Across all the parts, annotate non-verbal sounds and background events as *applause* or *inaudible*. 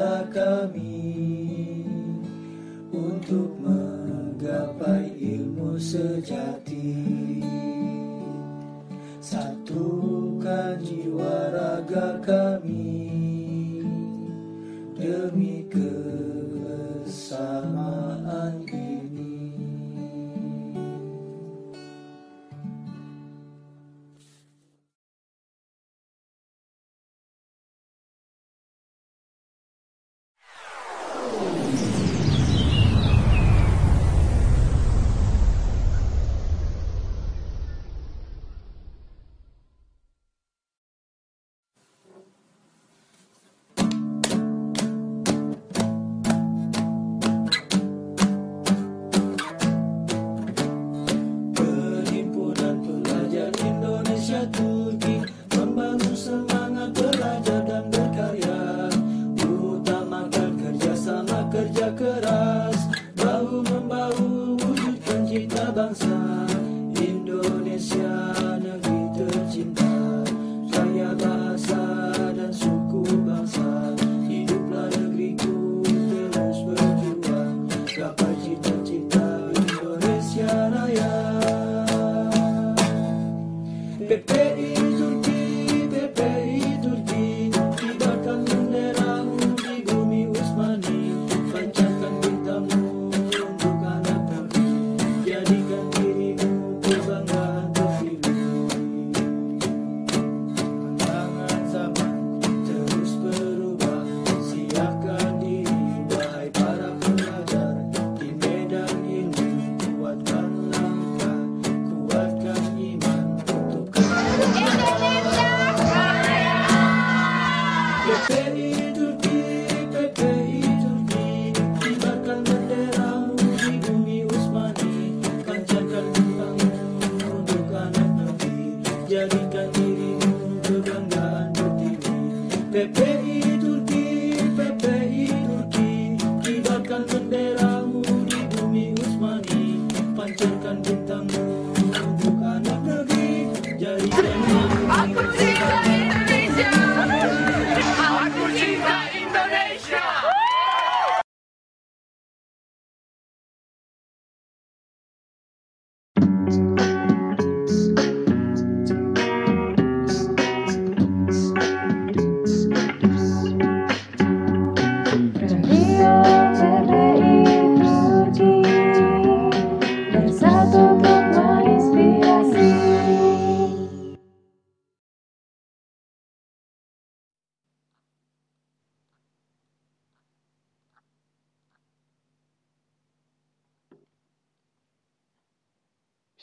Kami untuk menggapai ilmu sejati. Satukan jiwa raga kami.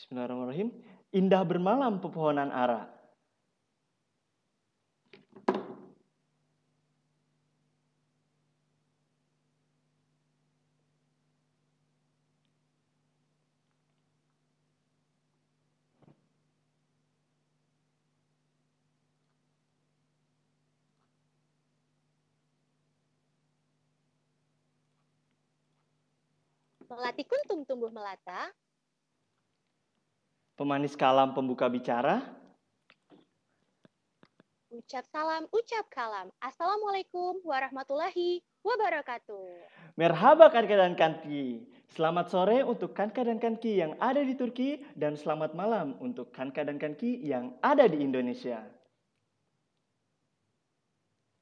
Bismillahirrahmanirrahim. Indah bermalam pepohonan ara. melati kuntum tumbuh melata, Pemanis kalam pembuka bicara. Ucap salam, ucap kalam. Assalamualaikum warahmatullahi wabarakatuh. Merhaba Kanka dan Kanki. Selamat sore untuk Kanka dan Kanki yang ada di Turki dan selamat malam untuk Kanka dan Kanki yang ada di Indonesia.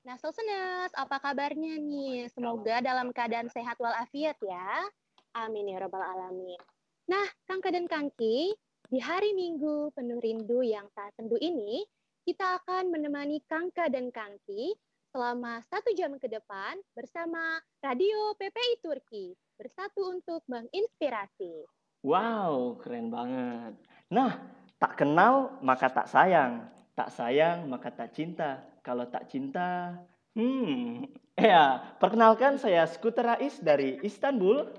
Nah, Sosenes, apa kabarnya nih? Semoga dalam keadaan sehat walafiat ya. Amin ya rabbal alamin. Nah, Kangka dan Kangki, di hari Minggu penuh rindu yang tak sendu ini, kita akan menemani Kangka dan Kangki selama satu jam ke depan bersama Radio PPI Turki. Bersatu untuk menginspirasi. Wow, keren banget. Nah, tak kenal maka tak sayang. Tak sayang maka tak cinta. Kalau tak cinta, hmm. *laughs* Ya, perkenalkan saya Skuter Rais dari Istanbul.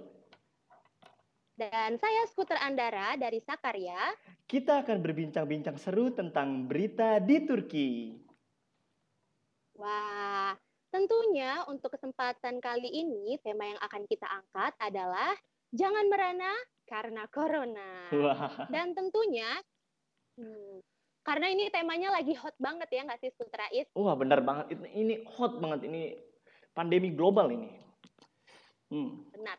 Dan saya Skuter Andara dari Sakarya. Kita akan berbincang-bincang seru tentang berita di Turki. Wah, tentunya untuk kesempatan kali ini tema yang akan kita angkat adalah jangan merana karena corona. Wah, Dan tentunya hmm, karena ini temanya lagi hot banget ya nggak sih Sultrais? wah benar banget. Ini, hot banget. Ini pandemi global ini. Hmm. Benar.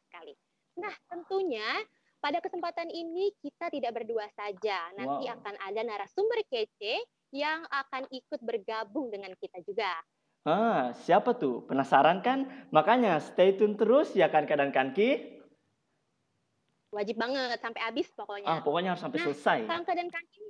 Nah, tentunya pada kesempatan ini kita tidak berdua saja. Nanti Wow. akan ada narasumber kece yang akan ikut bergabung dengan kita juga. Ah, siapa tuh? Penasaran kan? Makanya stay tune terus ya kan dan Kanki. Wajib banget sampai habis pokoknya. Ah, pokoknya harus sampai Nah, selesai. Kangka dan Kangki.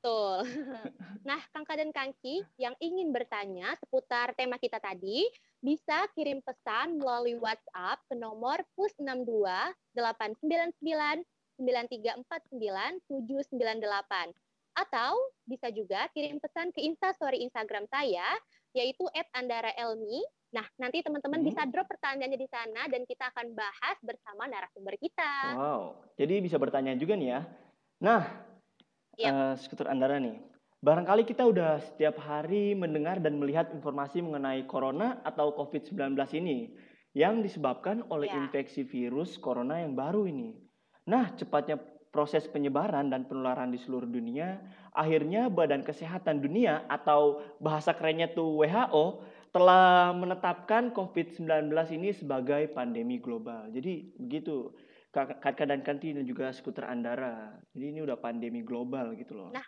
Betul. *laughs* nah, Kangka dan Kangki yang ingin bertanya seputar tema kita tadi, bisa kirim pesan melalui WhatsApp ke nomor plus 62 899 9349 798. Atau bisa juga kirim pesan ke Instastory Instagram saya, yaitu @andaraelmi. Nah, nanti teman-teman Hmm. bisa drop pertanyaannya di sana dan kita akan bahas bersama narasumber kita. Wow, jadi bisa bertanya juga nih ya. Nah, Yap. eh, skuter Andara nih. Barangkali kita udah setiap hari mendengar dan melihat informasi mengenai corona atau COVID-19 ini yang disebabkan oleh Ya. infeksi virus corona yang baru ini. Nah, cepatnya proses penyebaran dan penularan di seluruh dunia, akhirnya Badan Kesehatan Dunia atau bahasa kerennya tuh WHO telah menetapkan COVID-19 ini sebagai pandemi global. Jadi begitu. Kak dan Kanti dan juga skuter Andara. Jadi ini udah pandemi global gitu loh. Nah,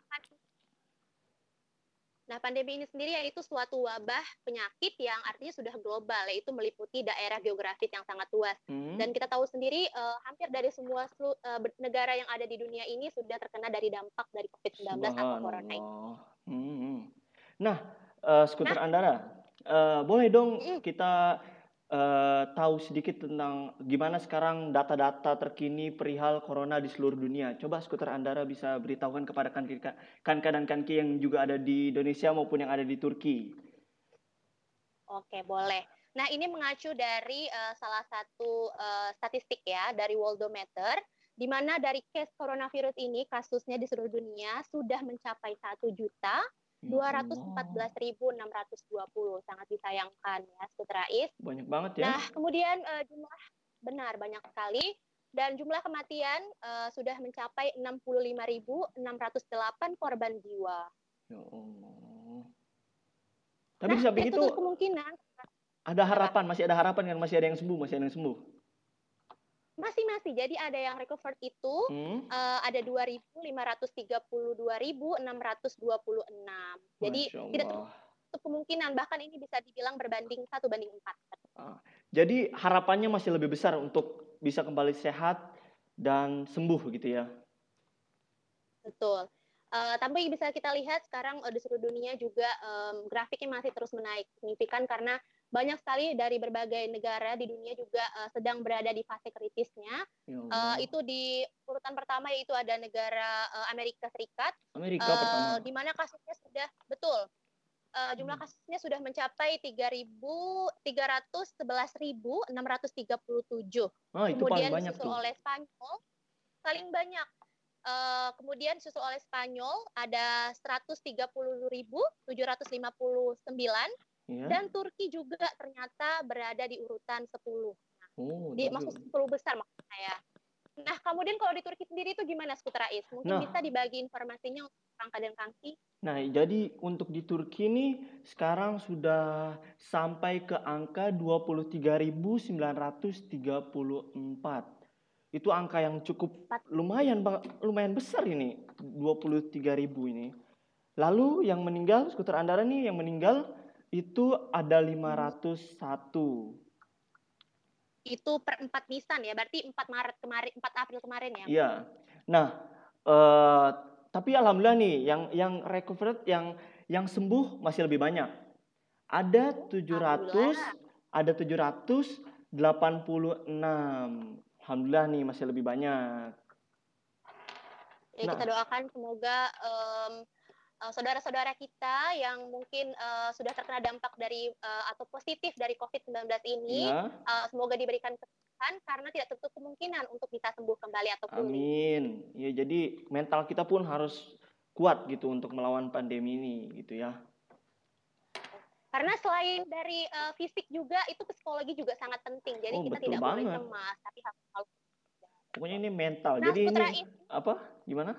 nah, pandemi ini sendiri yaitu suatu wabah penyakit yang artinya sudah global, yaitu meliputi daerah geografis yang sangat luas. Hmm, Dan kita tahu sendiri, eh, hampir dari semua selu- ber- negara yang ada di dunia ini sudah terkena dari dampak dari COVID-19 atau corona subhanallah. Hmm. Nah, eh, skuter Andara, eh, boleh dong Mm. kita eh, tahu sedikit tentang gimana sekarang data-data terkini perihal corona di seluruh dunia. Coba skuter Andara bisa beritahukan kepada kanki kanka dan kanki yang juga ada di Indonesia maupun yang ada di Turki. Oke, boleh. Nah, ini mengacu dari eh, salah satu eh, statistik ya, dari Worldometer, di mana dari case coronavirus ini kasusnya di seluruh dunia sudah mencapai 1 juta 214.620 sangat disayangkan ya Rais. banyak banget ya. Nah kemudian eh, jumlah benar banyak sekali dan jumlah kematian eh, sudah mencapai 65.608 korban jiwa. Ya Allah. Tapi nah, samping itu tertutup kemungkinan ada harapan, masih ada harapan kan masih ada yang sembuh, masih ada yang sembuh. Masih masih jadi ada yang recovered itu Hmm? eh, ada 2.532.626. Jadi tidak tertutup kemungkinan bahkan ini bisa dibilang berbanding satu banding empat. Jadi harapannya masih lebih besar untuk bisa kembali sehat dan sembuh gitu ya. Betul. Eh, tapi bisa kita lihat sekarang eh, di seluruh dunia juga em, grafiknya masih terus menaik signifikan karena banyak sekali dari berbagai negara di dunia juga eh, sedang berada di fase kritisnya. Allah. itu di urutan pertama yaitu ada negara eh, Amerika Serikat Amerika eh, pertama. di mana kasusnya sudah betul eh, jumlah Hmm. kasusnya sudah mencapai 3.311.637. Ah, itu paling Kemudian banyak disusul tuh. oleh Spanyol paling banyak. Eh, kemudian disusul oleh Spanyol ada 130.759 Ya. dan Turki juga ternyata berada di urutan 10. Oh, Di tapi- maksud 10 besar maksud saya. Nah, kemudian kalau di Turki sendiri itu gimana Skuter Rais? Mungkin Nah. bisa dibagi informasinya untuk Rangka dan Kangki. Nah, jadi untuk di Turki ini sekarang sudah sampai ke angka 23.934. Itu angka yang cukup lumayan lumayan besar ini, 23.000 ini. Lalu yang meninggal, skuter Andara nih yang meninggal itu ada 501. Itu per 4 Nisan ya, berarti 4 Maret kemarin, 4 April kemarin ya. Iya. Nah, eh, tapi alhamdulillah nih yang yang recovered yang yang sembuh masih lebih banyak. Ada 700 ada 786. Alhamdulillah nih masih lebih banyak. Ya, kita Nah. doakan semoga em, eh, saudara-saudara kita yang mungkin eh, sudah terkena dampak dari eh, atau positif dari COVID-19 ini, Ya, eh, semoga diberikan kesembuhan karena tidak tertutup kemungkinan untuk bisa sembuh kembali atau pulih. amin. Ya jadi mental kita pun harus kuat gitu untuk melawan pandemi ini gitu ya. Karena selain dari eh, fisik juga itu psikologi juga sangat penting. Jadi Oh, kita tidak boleh banget. cemas, tapi harus selalu Pokoknya ini mental. Nah, Jadi ini ini apa? Gimana?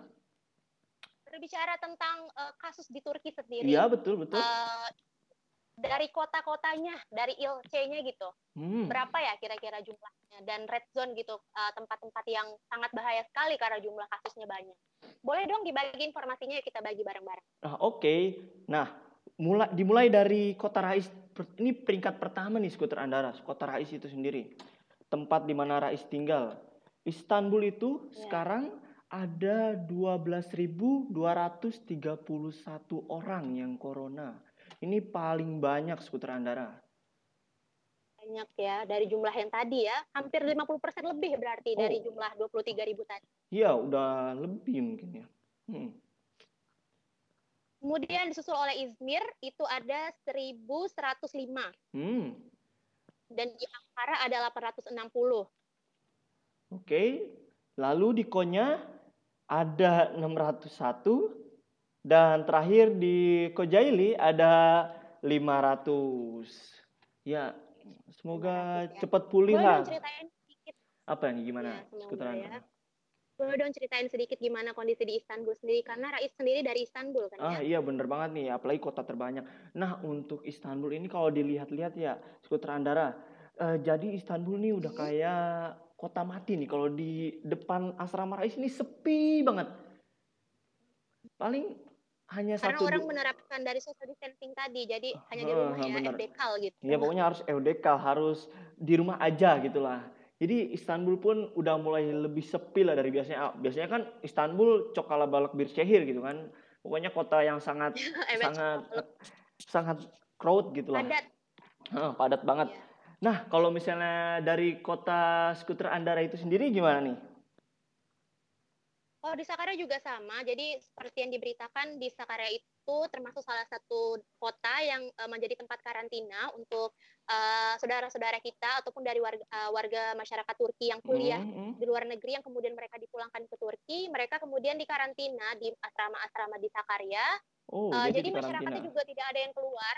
Berbicara tentang eh, kasus di Turki sendiri. Iya, betul, betul. eh, dari kota-kotanya, dari ILC-nya gitu. Hmm. berapa ya kira-kira jumlahnya dan red zone gitu uh, tempat-tempat yang sangat bahaya sekali karena jumlah kasusnya banyak. Boleh dong dibagi informasinya kita bagi bareng-bareng. Nah, oke. Nah, mulai dimulai dari Kota Rais. Ini peringkat pertama nih skuter Andara, Kota Rais itu sendiri. Tempat di mana Rais tinggal. Istanbul itu Ya. sekarang ada 12.231 orang yang corona. Ini paling banyak skuter Andara. Banyak ya dari jumlah yang tadi ya, hampir 50% lebih berarti dari Oh. jumlah 23.000 tadi. Iya, udah lebih mungkin ya. Hmm. Kemudian disusul oleh Izmir itu ada 1105 Hmm. dan di Ankara ada 860. Oke. Lalu di Konya ada 601 dan terakhir di Kojaili ada 500. Ya, semoga 500 ya. cepat pulih Boleh lah. dong ceritain sedikit, Apa nih gimana Ya, sekutaran? ya. boleh dong ceritain sedikit gimana kondisi di Istanbul sendiri karena Rais sendiri dari Istanbul kan Ah ya. iya bener banget nih, apalagi kota terbanyak. Nah untuk Istanbul ini kalau dilihat-lihat ya, skuter Andara, eh, jadi Istanbul nih udah Hmm. kayak kota mati nih. Kalau di depan asrama Rais ini sepi banget. Paling hanya Karena satu. orang menerapkan dari social distancing tadi, jadi hanya di Ah, rumah ah, ya, gitu. Ya pokoknya harus EUDK, harus di rumah aja gitulah. Jadi Istanbul pun udah mulai lebih sepi lah dari biasanya. Ah, Biasanya kan Istanbul cokala balak bir şehir gitu kan. Pokoknya kota yang sangat *laughs* sangat sangat crowd gitu lah. padat. Heeh, padat banget. Iya. Nah, kalau misalnya dari kota skuter Andara itu sendiri gimana nih? Oh, di Sakarya juga sama. Jadi seperti yang diberitakan di Sakarya itu termasuk salah satu kota yang eh, menjadi tempat karantina untuk eh, saudara-saudara kita ataupun dari warga, eh, warga masyarakat Turki yang kuliah Hmm, hmm. di luar negeri yang kemudian mereka dipulangkan ke Turki, mereka kemudian dikarantina di asrama-asrama di Sakarya. Oh, Eh, jadi, jadi di masyarakatnya juga tidak ada yang keluar.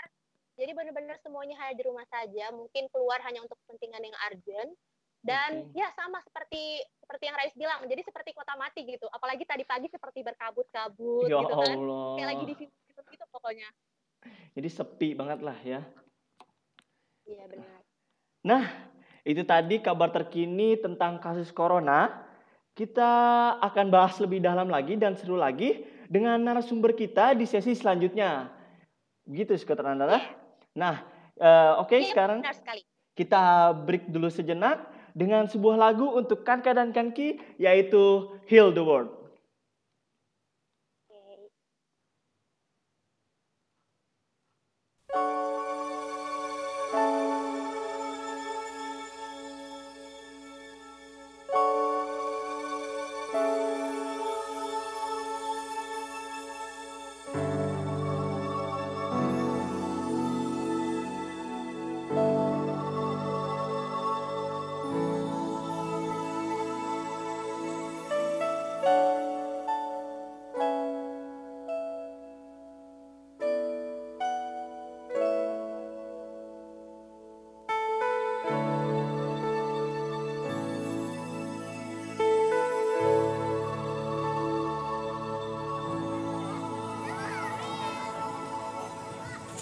Jadi benar-benar semuanya hanya di rumah saja. Mungkin keluar hanya untuk kepentingan yang urgent. Dan Oke. ya sama seperti seperti yang Rais bilang. Jadi seperti kota mati gitu. Apalagi tadi pagi seperti berkabut-kabut Ya gitu kan. Allah. Kayak lagi di film gitu pokoknya. Jadi sepi banget lah ya. Iya benar. Nah, itu tadi kabar terkini tentang kasus corona. Kita akan bahas lebih dalam lagi dan seru lagi dengan narasumber kita di sesi selanjutnya. Begitu skuter Andara. Nah, eh, oke Iya, sekarang benar sekali. kita break dulu sejenak dengan sebuah lagu untuk Kanka dan Kanki yaitu Heal the World.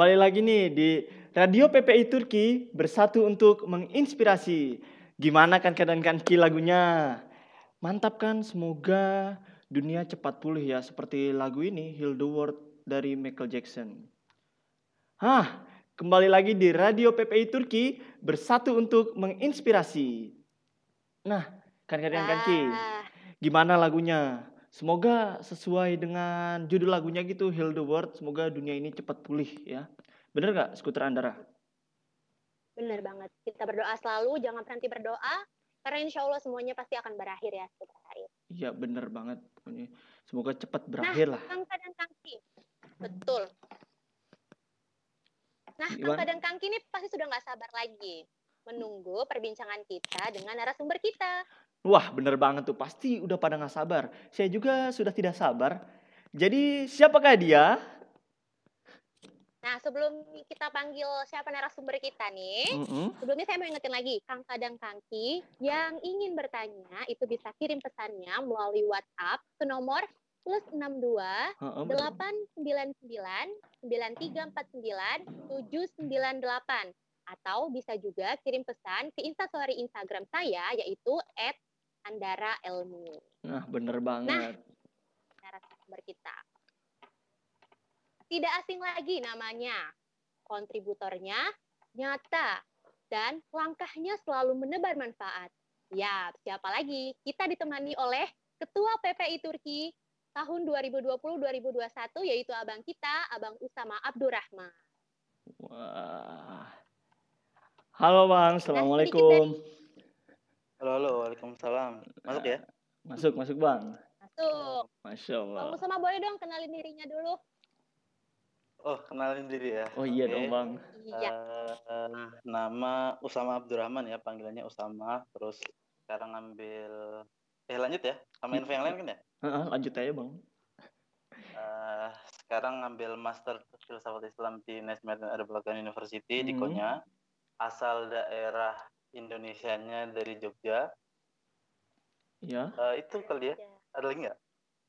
kembali lagi nih di Radio PPI Turki bersatu untuk menginspirasi. Gimana kan keadaan Kanki lagunya? Mantap kan? Semoga dunia cepat pulih ya seperti lagu ini Heal the World dari Michael Jackson. Hah, kembali lagi di Radio PPI Turki bersatu untuk menginspirasi. Nah, kan keadaan Kanki. Ah, Gimana lagunya? Semoga sesuai dengan judul lagunya gitu, Heal the World. Semoga dunia ini cepat pulih ya. Bener nggak, Skuter Andara? bener banget. Kita berdoa selalu, jangan berhenti berdoa. Karena insya Allah semuanya pasti akan berakhir ya. berakhir. Iya, bener banget. pokoknya. Semoga cepat berakhir lah. Kangka dan Kangki. Betul. Nah, Gimana? Kangka dan Kangki ini pasti sudah nggak sabar lagi menunggu perbincangan kita dengan narasumber kita. Wah, bener banget tuh. Pasti udah pada nggak sabar. Saya juga sudah tidak sabar. Jadi, siapakah dia? Nah, sebelum kita panggil siapa narasumber kita nih, Mm-mm. sebelumnya saya mau ingetin lagi, Kangka dan Kangki yang ingin bertanya itu bisa kirim pesannya melalui WhatsApp ke nomor plus 62 Heeh, bener. 899 9349 798 atau bisa juga kirim pesan ke instastory Instagram saya yaitu @andara_elmi Nah, bener banget. narasumber kita. Tidak asing lagi namanya. Kontributornya nyata dan langkahnya selalu menebar manfaat. Ya, siapa lagi? Kita ditemani oleh Ketua PPI Turki tahun 2020-2021 yaitu abang kita, Abang Usama Abdurrahman. Wah. Halo Bang, Assalamualaikum. Halo, halo, waalaikumsalam. Masuk ya? Masuk, masuk Bang. Masuk. Masya Allah. Bang Usama boleh dong kenalin dirinya dulu. Oh, kenalin diri ya. Oh iya Oke. dong Bang. Iya. Eh, nama Usama Abdurrahman ya, panggilannya Usama. Terus sekarang ngambil eh lanjut ya, sama info yang lain kan ya? Heeh, lanjut aja Bang. Eh, sekarang ngambil Master Filsafat Islam di Nesmet Erbakan University di Hmm. Konya. Asal daerah Indonesianya dari Jogja. Ya, Eh, itu kali ya. Ya. Ada lagi nggak?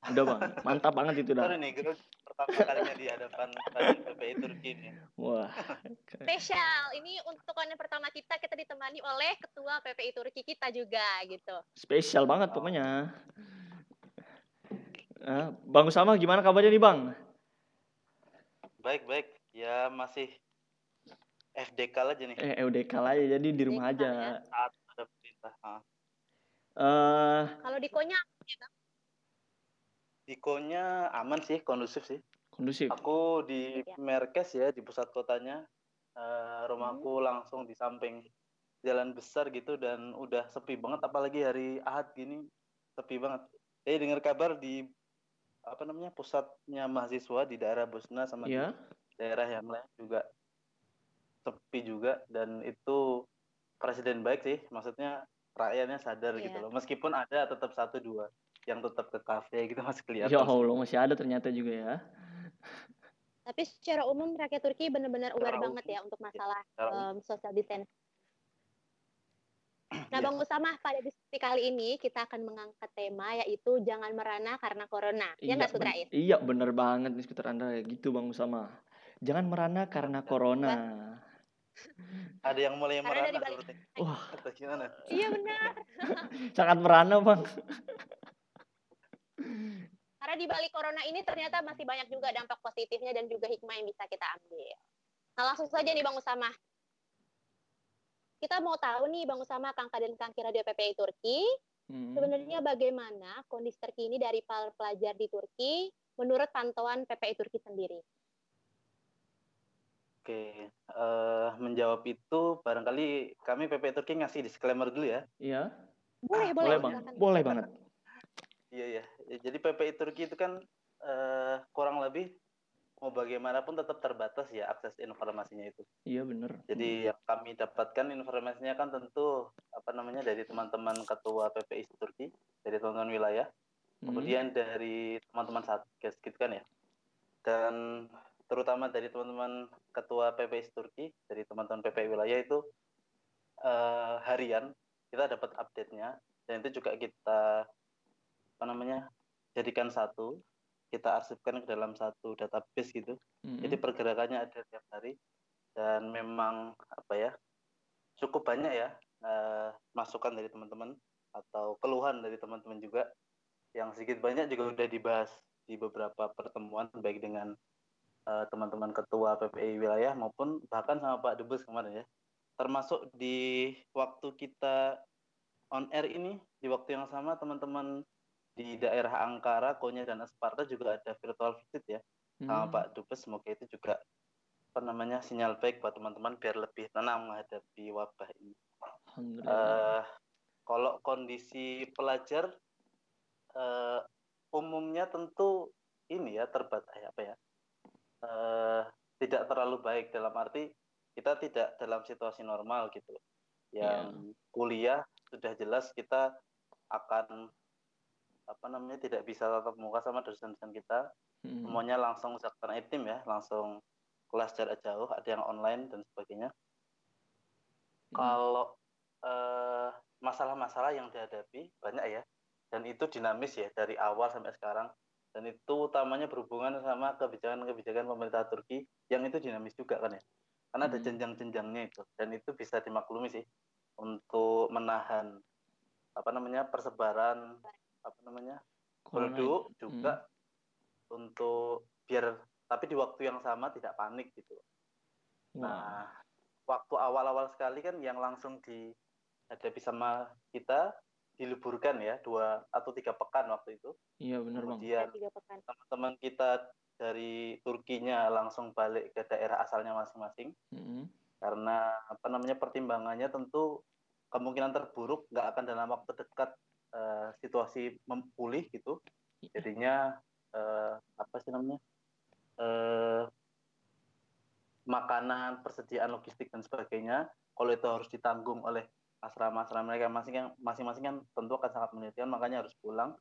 udah Bang. Mantap banget itu Sorry dah. nih, gue pertama kalinya di hadapan PPI Turki nih. Wah. Spesial. Ini untuk konten pertama kita kita ditemani oleh Ketua PPI Turki kita juga gitu. Spesial banget pokoknya. Eh, bang Usama gimana kabarnya nih Bang? Baik, baik. Ya masih FDK aja nih. Eh, EUDK lah ya, jadi di rumah FDK aja. ya. Saat ada perintah. Ah. Eh, Kalau di Konya ya, Bang? Ikonya aman sih, kondusif sih. kondusif. Aku di Ya. Merkes ya, di pusat kotanya. Eh, rumahku langsung di samping jalan besar gitu dan udah sepi banget apalagi hari Ahad gini sepi banget. Eh dengar kabar di apa namanya pusatnya mahasiswa di daerah Bosna sama di Ya. daerah yang lain juga sepi juga dan itu presiden baik sih maksudnya rakyatnya sadar Iya. gitu loh meskipun ada tetap satu dua yang tetap ke kafe gitu masih kelihatan Ya. Allah, masih ada ternyata juga ya. Tapi secara umum rakyat Turki benar-benar aware Secara banget umum. ya untuk masalah umum. em, social distancing. *clears throat* Nah, Iya. Bang Usama, pada diskusi kali ini kita akan mengangkat tema yaitu jangan merana karena corona. Ya nggak, ben- Sudrais? iya bener banget nih skuter Anda gitu Bang Usama. Jangan merana karena corona. *laughs* ada yang mulai dari merana seperti Wah, atau gimana Iya benar. *laughs* sangat merana Bang. Karena di balik corona ini ternyata masih banyak juga dampak positifnya dan juga hikmah yang bisa kita ambil. Nah, langsung saja nih Bang Usama. Kita mau tahu nih Bang Usama, Kangka dan Kangki Radio PPI Turki, Hmm. sebenarnya bagaimana kondisi terkini dari para pelajar di Turki menurut pantauan PPI Turki sendiri? Oke eh, menjawab itu barangkali kami PP Turki ngasih disclaimer dulu ya Iya, Boleh, boleh. boleh Bang. silakan. Boleh banget. iya iya Ya, jadi PPI Turki itu kan eh, kurang lebih mau bagaimanapun tetap terbatas ya akses informasinya itu Iya bener. Jadi yang kami dapatkan informasinya kan tentu apa namanya dari teman-teman ketua PPI Turki, dari teman-teman wilayah, Hmm. kemudian dari teman-teman satgas gitu kan ya. Dan terutama dari teman-teman ketua PPI Turki, dari teman-teman PPI wilayah itu eh, harian kita dapat update-nya dan itu juga kita apa namanya jadikan satu, kita arsipkan ke dalam satu database gitu. Mm-mm. Jadi pergerakannya ada tiap hari dan memang apa ya cukup banyak ya eh, masukan dari teman-teman atau keluhan dari teman-teman juga yang sedikit banyak juga udah dibahas di beberapa pertemuan baik dengan eh, teman-teman ketua PPI wilayah maupun bahkan sama Pak Dubes kemarin ya termasuk di waktu kita on air ini di waktu yang sama teman-teman di daerah Angkara, Konya dan Esparta juga ada virtual visit ya sama Hmm. Pak Dubes semoga itu juga apa namanya sinyal baik buat teman-teman biar lebih tenang menghadapi wabah ini. Eh, kalau kondisi pelajar eh, umumnya tentu ini ya terbatas apa ya eh, tidak terlalu baik dalam arti kita tidak dalam situasi normal gitu. Yang kuliah sudah jelas kita akan apa namanya tidak bisa tatap muka sama dosen-dosen kita Mm-mm. semuanya langsung karena tim ya langsung kelas jarak jauh ada yang online dan sebagainya Hmm. kalau eh, masalah-masalah yang dihadapi banyak ya dan itu dinamis ya dari awal sampai sekarang dan itu utamanya berhubungan sama kebijakan-kebijakan pemerintah Turki yang itu dinamis juga kan ya karena ada Hmm. jenjang-jenjangnya itu dan itu bisa dimaklumi sih untuk menahan apa namanya persebaran apa namanya penduduk juga untuk biar tapi di waktu yang sama tidak panik gitu. Hmm. Nah, waktu awal-awal sekali kan yang langsung dihadapi sama kita diliburkan ya dua atau tiga pekan waktu itu. Iya benar bang. Kemudian teman-teman kita dari Turkinya langsung balik ke daerah asalnya masing-masing Mm-mm. karena apa namanya pertimbangannya tentu kemungkinan terburuk nggak akan dalam waktu dekat eh, situasi mempulih gitu jadinya eh, apa sih namanya eh, makanan persediaan logistik dan sebagainya kalau itu harus ditanggung oleh asrama-asrama mereka masing- masing-masing kan tentu akan sangat menyulitkan makanya harus pulang.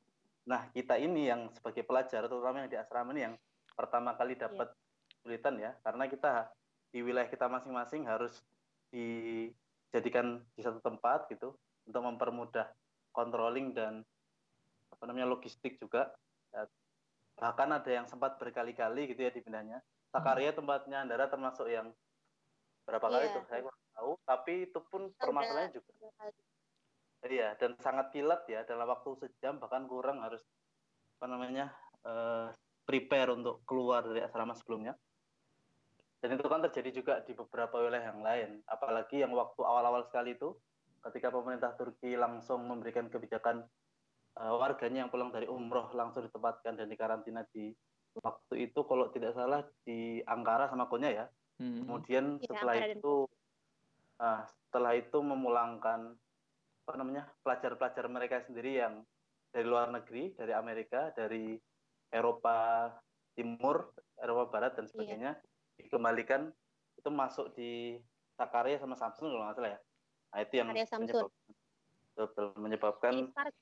Nah kita ini yang sebagai pelajar terutama yang di asrama ini yang pertama kali dapat kesulitan ya karena kita di wilayah kita masing-masing harus dijadikan di satu tempat gitu untuk mempermudah controlling dan apa namanya logistik juga. Ya, bahkan ada yang sempat berkali-kali gitu ya dipindahnya. Sakarya tempatnya Andara termasuk yang berapa kali Iya. tuh? Saya tahu tapi itu pun permasalahannya juga. iya dan sangat kilat ya dalam waktu sejam bahkan kurang harus apa namanya eh, prepare untuk keluar dari asrama sebelumnya. Dan itu kan terjadi juga di beberapa wilayah yang lain. Apalagi yang waktu awal-awal sekali itu ketika pemerintah Turki langsung memberikan kebijakan eh, warganya yang pulang dari umroh langsung ditempatkan dan dikarantina di waktu itu kalau tidak salah di Ankara sama Konya ya. Mm-mm. kemudian Iya, setelah Ankara dan itu ah, setelah itu memulangkan apa namanya pelajar-pelajar mereka sendiri yang dari luar negeri dari Amerika dari Eropa Timur Eropa Barat dan sebagainya dikembalikan itu masuk di Sakarya sama Samsung kalau nggak salah ya. Nah itu yang Sakarya, Samsung. menyebabkan, betul, menyebabkan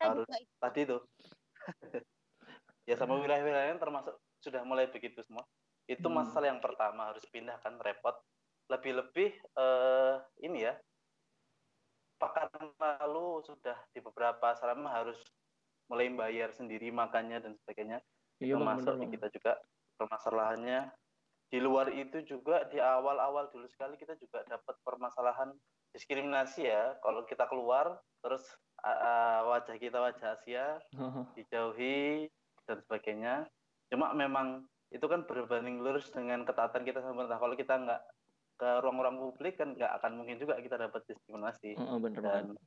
harus tadi itu. *laughs* Ya sama wilayah-wilayah yang termasuk sudah mulai begitu semua. Itu Hmm. masalah yang pertama harus pindahkan repot lebih-lebih eh, ini ya pekan lalu sudah di beberapa asrama harus mulai bayar sendiri makannya dan sebagainya. Iya termasuk benar di kita juga permasalahannya. Di luar itu juga di awal-awal dulu sekali kita juga dapat permasalahan diskriminasi ya. Kalau kita keluar terus uh, uh, wajah kita wajah Asia *laughs* dijauhi dan sebagainya. Cuma memang itu kan berbanding lurus dengan ketaatan kita sama pemerintah. Kalau kita nggak ke ruang-ruang publik kan nggak akan mungkin juga kita dapat diskriminasi Heeh, bener dan banget.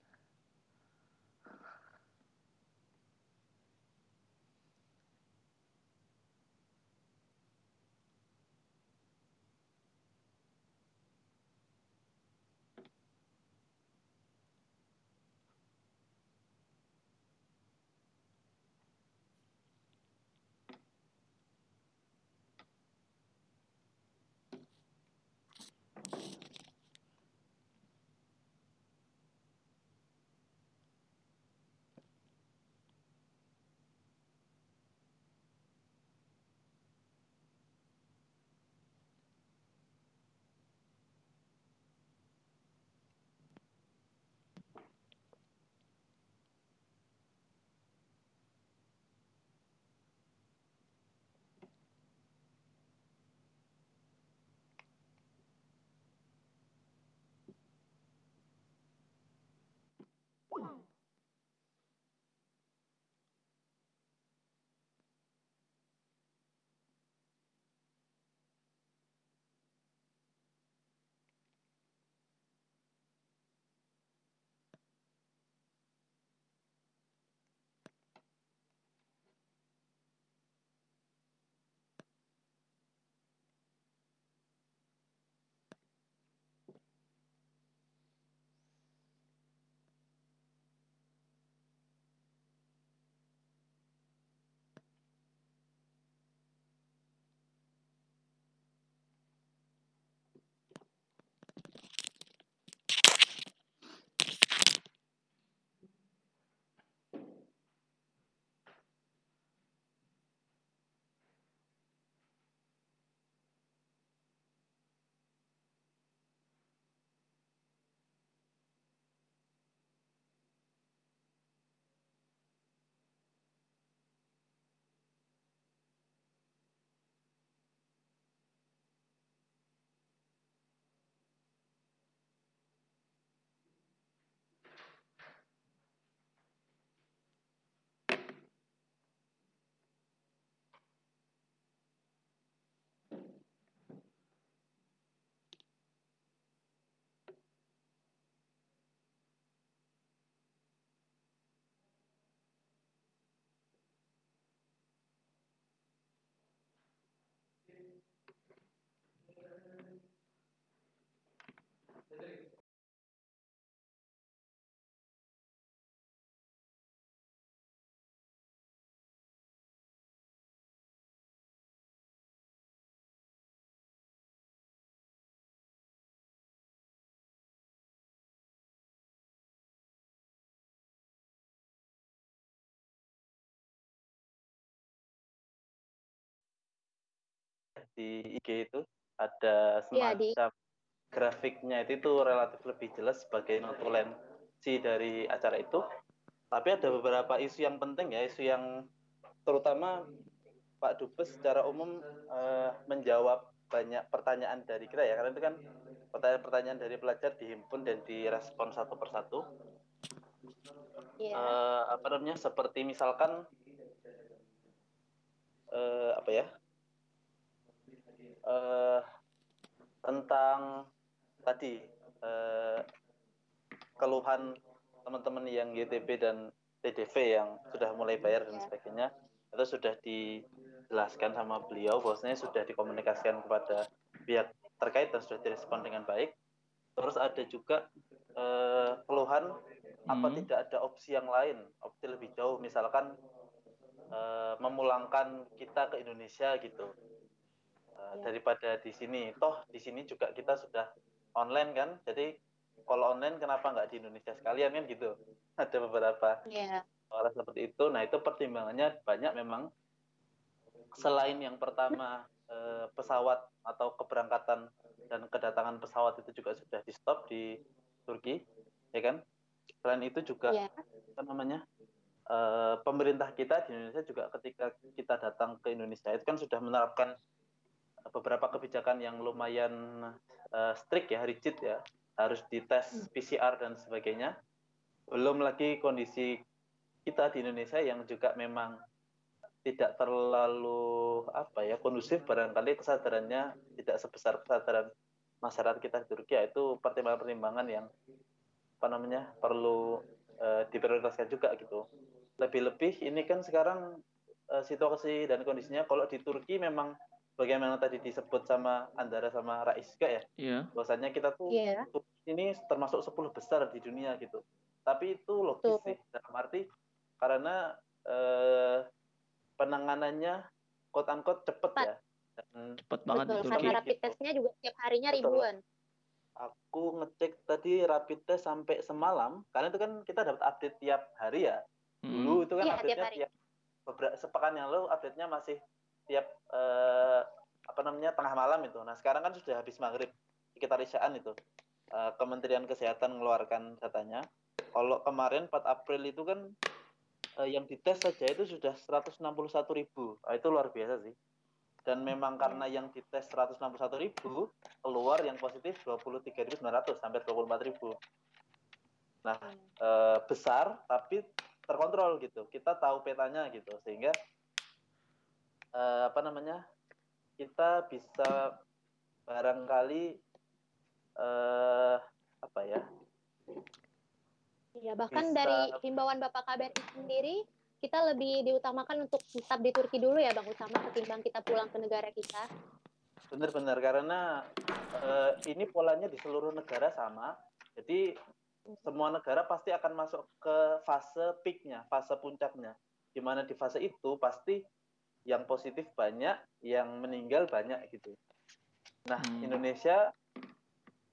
Di IG itu ada iya, semacam grafiknya itu tuh relatif lebih jelas sebagai notulensi dari acara itu. Tapi ada beberapa isu yang penting ya, isu yang terutama Pak Dubes secara umum eh, menjawab banyak pertanyaan dari kita ya, karena itu kan pertanyaan-pertanyaan dari pelajar dihimpun dan direspon satu persatu. Iya. Eh, apa namanya? Seperti misalkan eh, apa ya? eh tentang tadi eh, keluhan teman-teman yang YTB dan TDV yang sudah mulai bayar dan Ya. sebagainya itu sudah dijelaskan sama beliau bahwasanya sudah dikomunikasikan kepada pihak terkait dan sudah direspon dengan baik. Terus ada juga eh, keluhan apa Hmm. tidak ada opsi yang lain, opsi lebih jauh misalkan eh, memulangkan kita ke Indonesia gitu Eh, Ya. daripada di sini. Toh di sini juga kita sudah online kan, jadi kalau online kenapa nggak di Indonesia sekalian kan gitu. *laughs* Ada beberapa Iya. orang seperti itu. Nah itu pertimbangannya banyak memang. Selain yang pertama *laughs* eh, pesawat atau keberangkatan dan kedatangan pesawat itu juga sudah di stop di Turki, ya kan? Selain itu juga Iya. apa namanya eh, pemerintah kita di Indonesia juga ketika kita datang ke Indonesia itu kan sudah menerapkan beberapa kebijakan yang lumayan eh, strict ya, rigid ya, harus dites PCR dan sebagainya. Belum lagi kondisi kita di Indonesia yang juga memang tidak terlalu apa ya kondusif barangkali kesadarannya tidak sebesar kesadaran masyarakat kita di Turki itu pertimbangan-pertimbangan yang apa namanya perlu eh, diprioritaskan juga gitu. Lebih-lebih ini kan sekarang eh, situasi dan kondisinya kalau di Turki memang bagaimana tadi disebut sama Andara sama Rais juga ya, Iya. bahwasanya kita tuh Iya. ini termasuk 10 besar di dunia gitu. Tapi itu logis Betul. sih dalam arti karena eh, penanganannya quote unquote cepet Cepat. ya. Dan Cepet banget Betul, di karena rapid testnya juga setiap harinya Betul. ribuan. aku ngecek tadi rapid test sampai semalam karena itu kan kita dapat update tiap hari ya. Hmm. Dulu itu kan Iya, tiap update-nya hari. tiap beberapa sepekan yang lalu update-nya masih tiap eh, apa namanya tengah malam itu. Nah, sekarang kan sudah habis maghrib sekitar isyaan itu. Eh, Kementerian Kesehatan mengeluarkan datanya. Kalau kemarin 4 April itu kan eh, yang dites saja itu sudah 161 ribu. Nah, itu luar biasa sih. Dan memang karena yang dites 161 ribu, keluar yang positif 23.900 sampai 24.000. Nah, eh, besar tapi terkontrol gitu. Kita tahu petanya gitu sehingga eh, apa namanya? Kita bisa barangkali eh apa ya? Iya, bahkan Bisa- dari himbauan Bapak KBRI sendiri, kita lebih diutamakan untuk tetap di Turki dulu ya Bang Utama ketimbang kita pulang ke negara kita. Benar-benar karena eh, ini polanya di seluruh negara sama. Jadi semua negara pasti akan masuk ke fase peaknya, fase puncaknya. Di mana di fase itu pasti yang positif banyak, yang meninggal banyak gitu. Nah, Hmm. Indonesia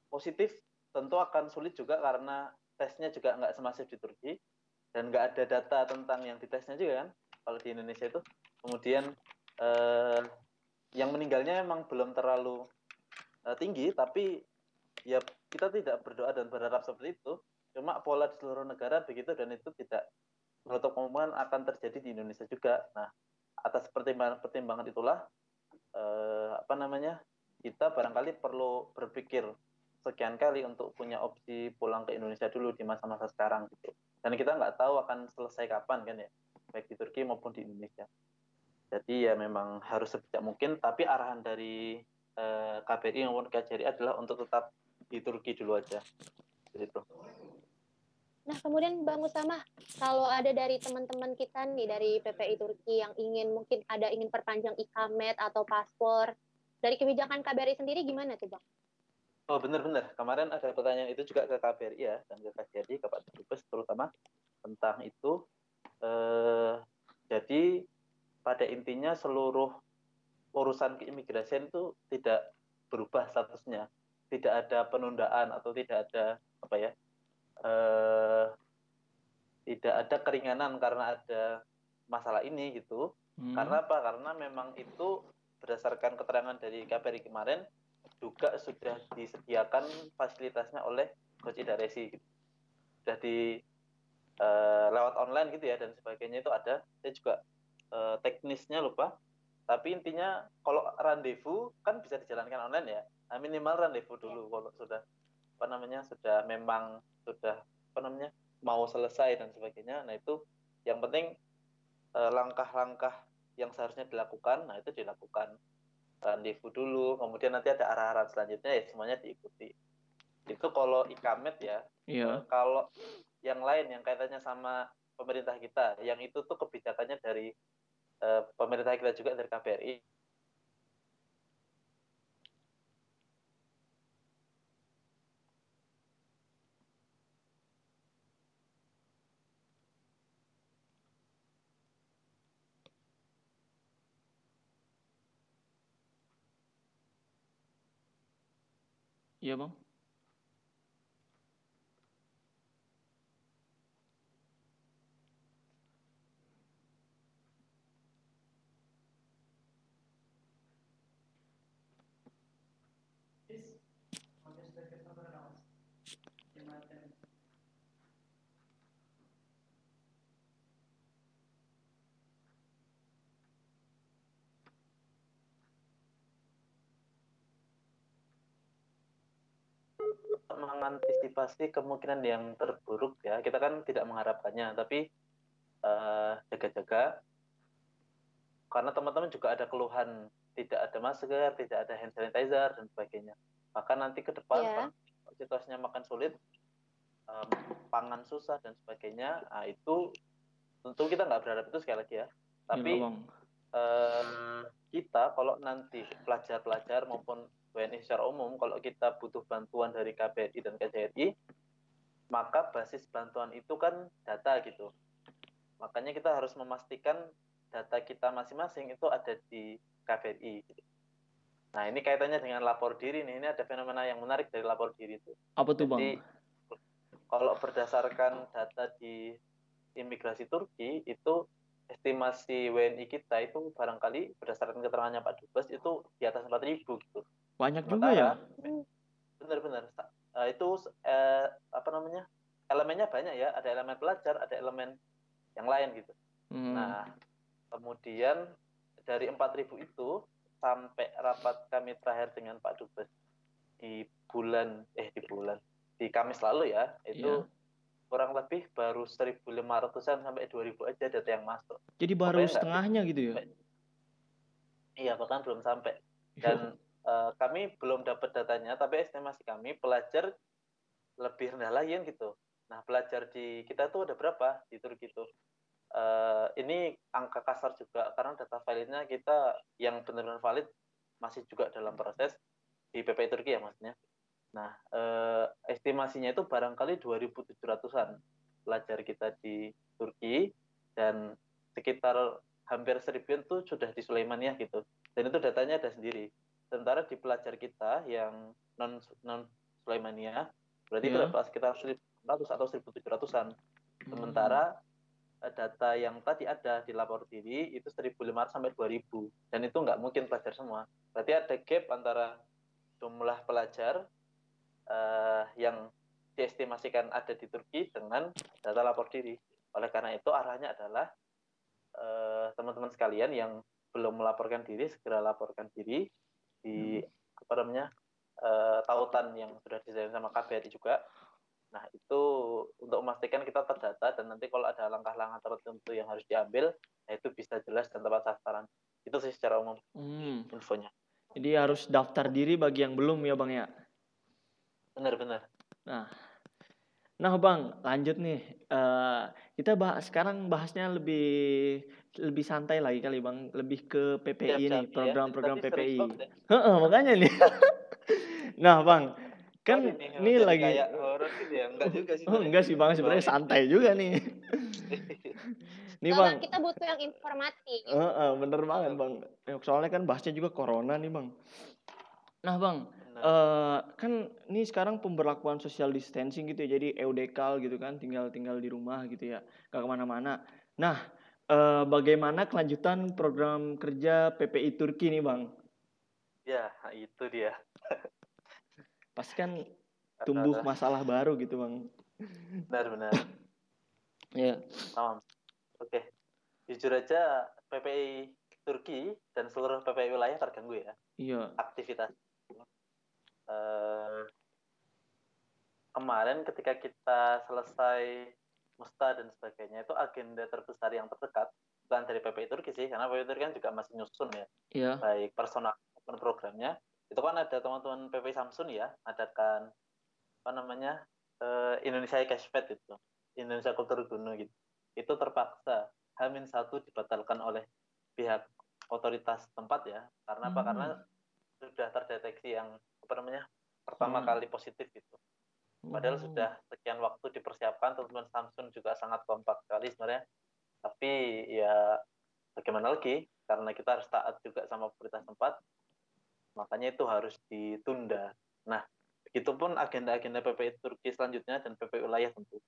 positif tentu akan sulit juga karena tesnya juga nggak semasif di Turki dan nggak ada data tentang yang ditesnya juga kan kalau di Indonesia itu. Kemudian eh, yang meninggalnya memang belum terlalu eh, tinggi, tapi ya kita tidak berdoa dan berharap seperti itu. Cuma pola di seluruh negara begitu dan itu tidak menutup kemungkinan akan terjadi di Indonesia juga. Nah, atas pertimbangan-pertimbangan itulah eh, apa namanya kita barangkali perlu berpikir sekian kali untuk punya opsi pulang ke Indonesia dulu di masa-masa sekarang gitu. Dan kita nggak tahu akan selesai kapan kan ya, baik di Turki maupun di Indonesia. Jadi ya memang harus sebijak mungkin, tapi arahan dari eh, KBRI maupun KJRI adalah untuk tetap di Turki dulu aja. Gitu. Nah, kemudian Bang Utama, kalau ada dari teman-teman kita nih dari PPI Turki yang ingin mungkin ada ingin perpanjang ikamet atau paspor, dari kebijakan KBRI sendiri gimana tuh Bang? Oh benar-benar. Kemarin ada pertanyaan itu juga ke KBRI ya dan ke KJRI, ke Pak Dubes terutama tentang itu. Eh, jadi pada intinya seluruh urusan keimigrasian itu tidak berubah statusnya, tidak ada penundaan atau tidak ada apa ya, tidak ada keringanan karena ada masalah ini gitu. Hmm. Karena apa? Karena memang itu berdasarkan keterangan dari KBRI kemarin juga sudah disediakan fasilitasnya oleh Coach Ida Resi gitu. sudah di eh, lewat online gitu ya dan sebagainya itu ada saya juga eh, teknisnya lupa tapi intinya kalau rendezvous kan bisa dijalankan online ya Nah, minimal rendezvous dulu kalau sudah apa namanya sudah memang sudah apa namanya mau selesai dan sebagainya nah itu yang penting eh, langkah-langkah yang seharusnya dilakukan nah itu dilakukan rendezvous dulu kemudian nanti ada arah-arahan selanjutnya ya semuanya diikuti itu kalau ikamet ya Iya. kalau yang lain yang kaitannya sama pemerintah kita yang itu tuh kebijakannya dari eh, pemerintah kita juga dari KBRI Iya, Bang. Mengantisipasi kemungkinan yang terburuk ya. Kita kan tidak mengharapkannya tapi eh, jaga-jaga. Karena teman-teman juga ada keluhan tidak ada masker tidak ada hand sanitizer dan sebagainya. Maka nanti ke depan kalau situasinya makan sulit em, pangan susah dan sebagainya nah, itu tentu kita nggak berharap itu sekali lagi ya. Tapi Iya, Bang. eh, kita kalau nanti pelajar-pelajar maupun WNI secara umum kalau kita butuh bantuan dari KBRI dan KJRI maka basis bantuan itu kan data gitu makanya kita harus memastikan data kita masing-masing itu ada di KBRI gitu. nah ini kaitannya dengan lapor diri nih ini ada fenomena yang menarik dari lapor diri itu Apa tuh, Bang? jadi kalau berdasarkan data di imigrasi Turki itu estimasi WNI kita itu barangkali berdasarkan keterangannya Pak Dubes itu di atas 4.000 gitu. Banyak juga ya? Benar-benar. Eh, itu eh, apa namanya? Elemennya banyak ya. Ada elemen pelajar, ada elemen yang lain gitu. Hmm. Nah, kemudian dari 4.000 itu sampai rapat kami terakhir dengan Pak Dubes di bulan eh di bulan di Kamis lalu ya itu Iya. kurang lebih baru 1.500an sampai 2.000 aja data yang masuk. Jadi baru Pokoknya setengahnya gitu ya? Iya bahkan belum sampai *laughs* dan eh, kami belum dapat datanya tapi estimasi kami pelajar lebih rendah lagi kan gitu. Nah pelajar di kita tuh ada berapa di Turki itu? Eh, ini angka kasar juga karena data validnya kita yang benar-benar valid masih juga dalam proses di PPI Turki ya maksudnya. Nah eh, estimasinya itu barangkali 2.700an pelajar kita di Turki dan sekitar hampir seribuan tuh sudah di Sulaimaniyah gitu dan itu datanya ada sendiri sementara di pelajar kita yang non non Sulaimaniyah berarti itu Iya. sekitar 1.600 atau 1.700an Hmm. sementara eh, data yang tadi ada di lapor diri itu 1.500 sampai 2.000 dan itu nggak mungkin pelajar semua. Berarti ada gap antara jumlah pelajar eh, yang diestimasikan ada di Turki dengan data lapor diri. Oleh karena itu arahnya adalah eh, teman-teman sekalian yang belum melaporkan diri segera laporkan diri di apa namanya eh, tautan yang sudah disediakan sama KBRI juga. Nah itu untuk memastikan kita terdata dan nanti kalau ada langkah-langkah tertentu yang harus diambil, nah itu bisa jelas dan tepat sasaran. Itu sih secara umum Hmm. infonya. Jadi harus daftar diri bagi yang belum ya, Bang ya? Benar-benar. Nah, nah Bang, lanjut nih. Eh, kita bahas sekarang bahasnya lebih lebih santai lagi kali Bang, lebih ke PPI Siap, nih, siap, ya. program-program serius PPI. banget ya. Heeh, makanya nih. *laughs* nah, Bang, kan Sorry nih, ini jadi lagi kayak horor gitu ya. Enggak juga sih. *laughs* Oh, enggak sih Bang, sebenarnya santai juga nih. *laughs* Nih Bang. Kita butuh yang informatif. Heeh, bener banget Bang. Eh, Soalnya kan bahasnya juga corona nih Bang. Nah Bang, Benar. eh kan ini sekarang pemberlakuan social distancing gitu ya, jadi eudekal gitu kan, tinggal tinggal di rumah gitu ya, gak ke mana-mana. Nah, eh, bagaimana kelanjutan program kerja PPI Turki nih bang? Ya, itu dia. Pasti kan tumbuh masalah baru gitu bang. Benar-benar. Ya. Paham. Oke. Jujur aja PPI Turki dan seluruh PPI wilayah terganggu ya Iya. aktivitas. Kemarin ketika kita selesai musta dan sebagainya itu agenda terbesar yang terdekat bukan dari PPI Turki sih karena PPI Turki kan juga masih nyusun ya. Iya. baik personal maupun programnya. Itu kan ada teman-teman PPI Samsun ya adakan apa namanya eh, Indonesia Cashpad itu Indonesia Kultur Gunung gitu. Itu terpaksa Hamin satu dibatalkan oleh pihak otoritas tempat ya. Karena apa? Hmm. karena sudah terdeteksi yang apa namanya pertama Hmm. kali positif gitu. Padahal Oh. sudah sekian waktu dipersiapkan teman-teman Samsung juga sangat kompak sekali sebenarnya. Tapi ya bagaimana lagi? Karena kita harus taat juga sama pemerintah tempat makanya itu harus ditunda. Nah begitupun agenda-agenda PPI Turki selanjutnya dan PPI wilayah tentu.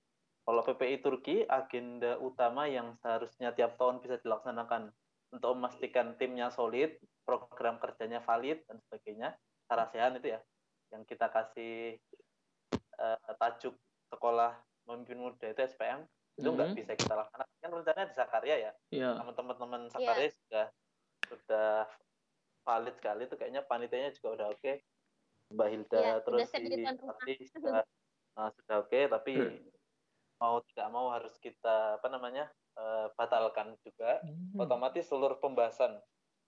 Kalau PPI Turki agenda utama yang seharusnya tiap tahun bisa dilaksanakan untuk memastikan timnya solid program kerjanya valid dan sebagainya sarasehan itu ya yang kita kasih eh, tajuk sekolah memimpin muda itu SPM itu nggak Mhm. bisa kita laksanakan kan rencananya di Sakarya ya Iya. sama teman-teman Sakarya sudah sudah valid sekali itu kayaknya panitianya juga udah oke Mbak Hilda Iya, terus udah siap jadi tuan rumah. Sakti sudah nah, sudah oke tapi mau tidak mau harus kita apa namanya eh, batalkan juga Hmm. otomatis seluruh pembahasan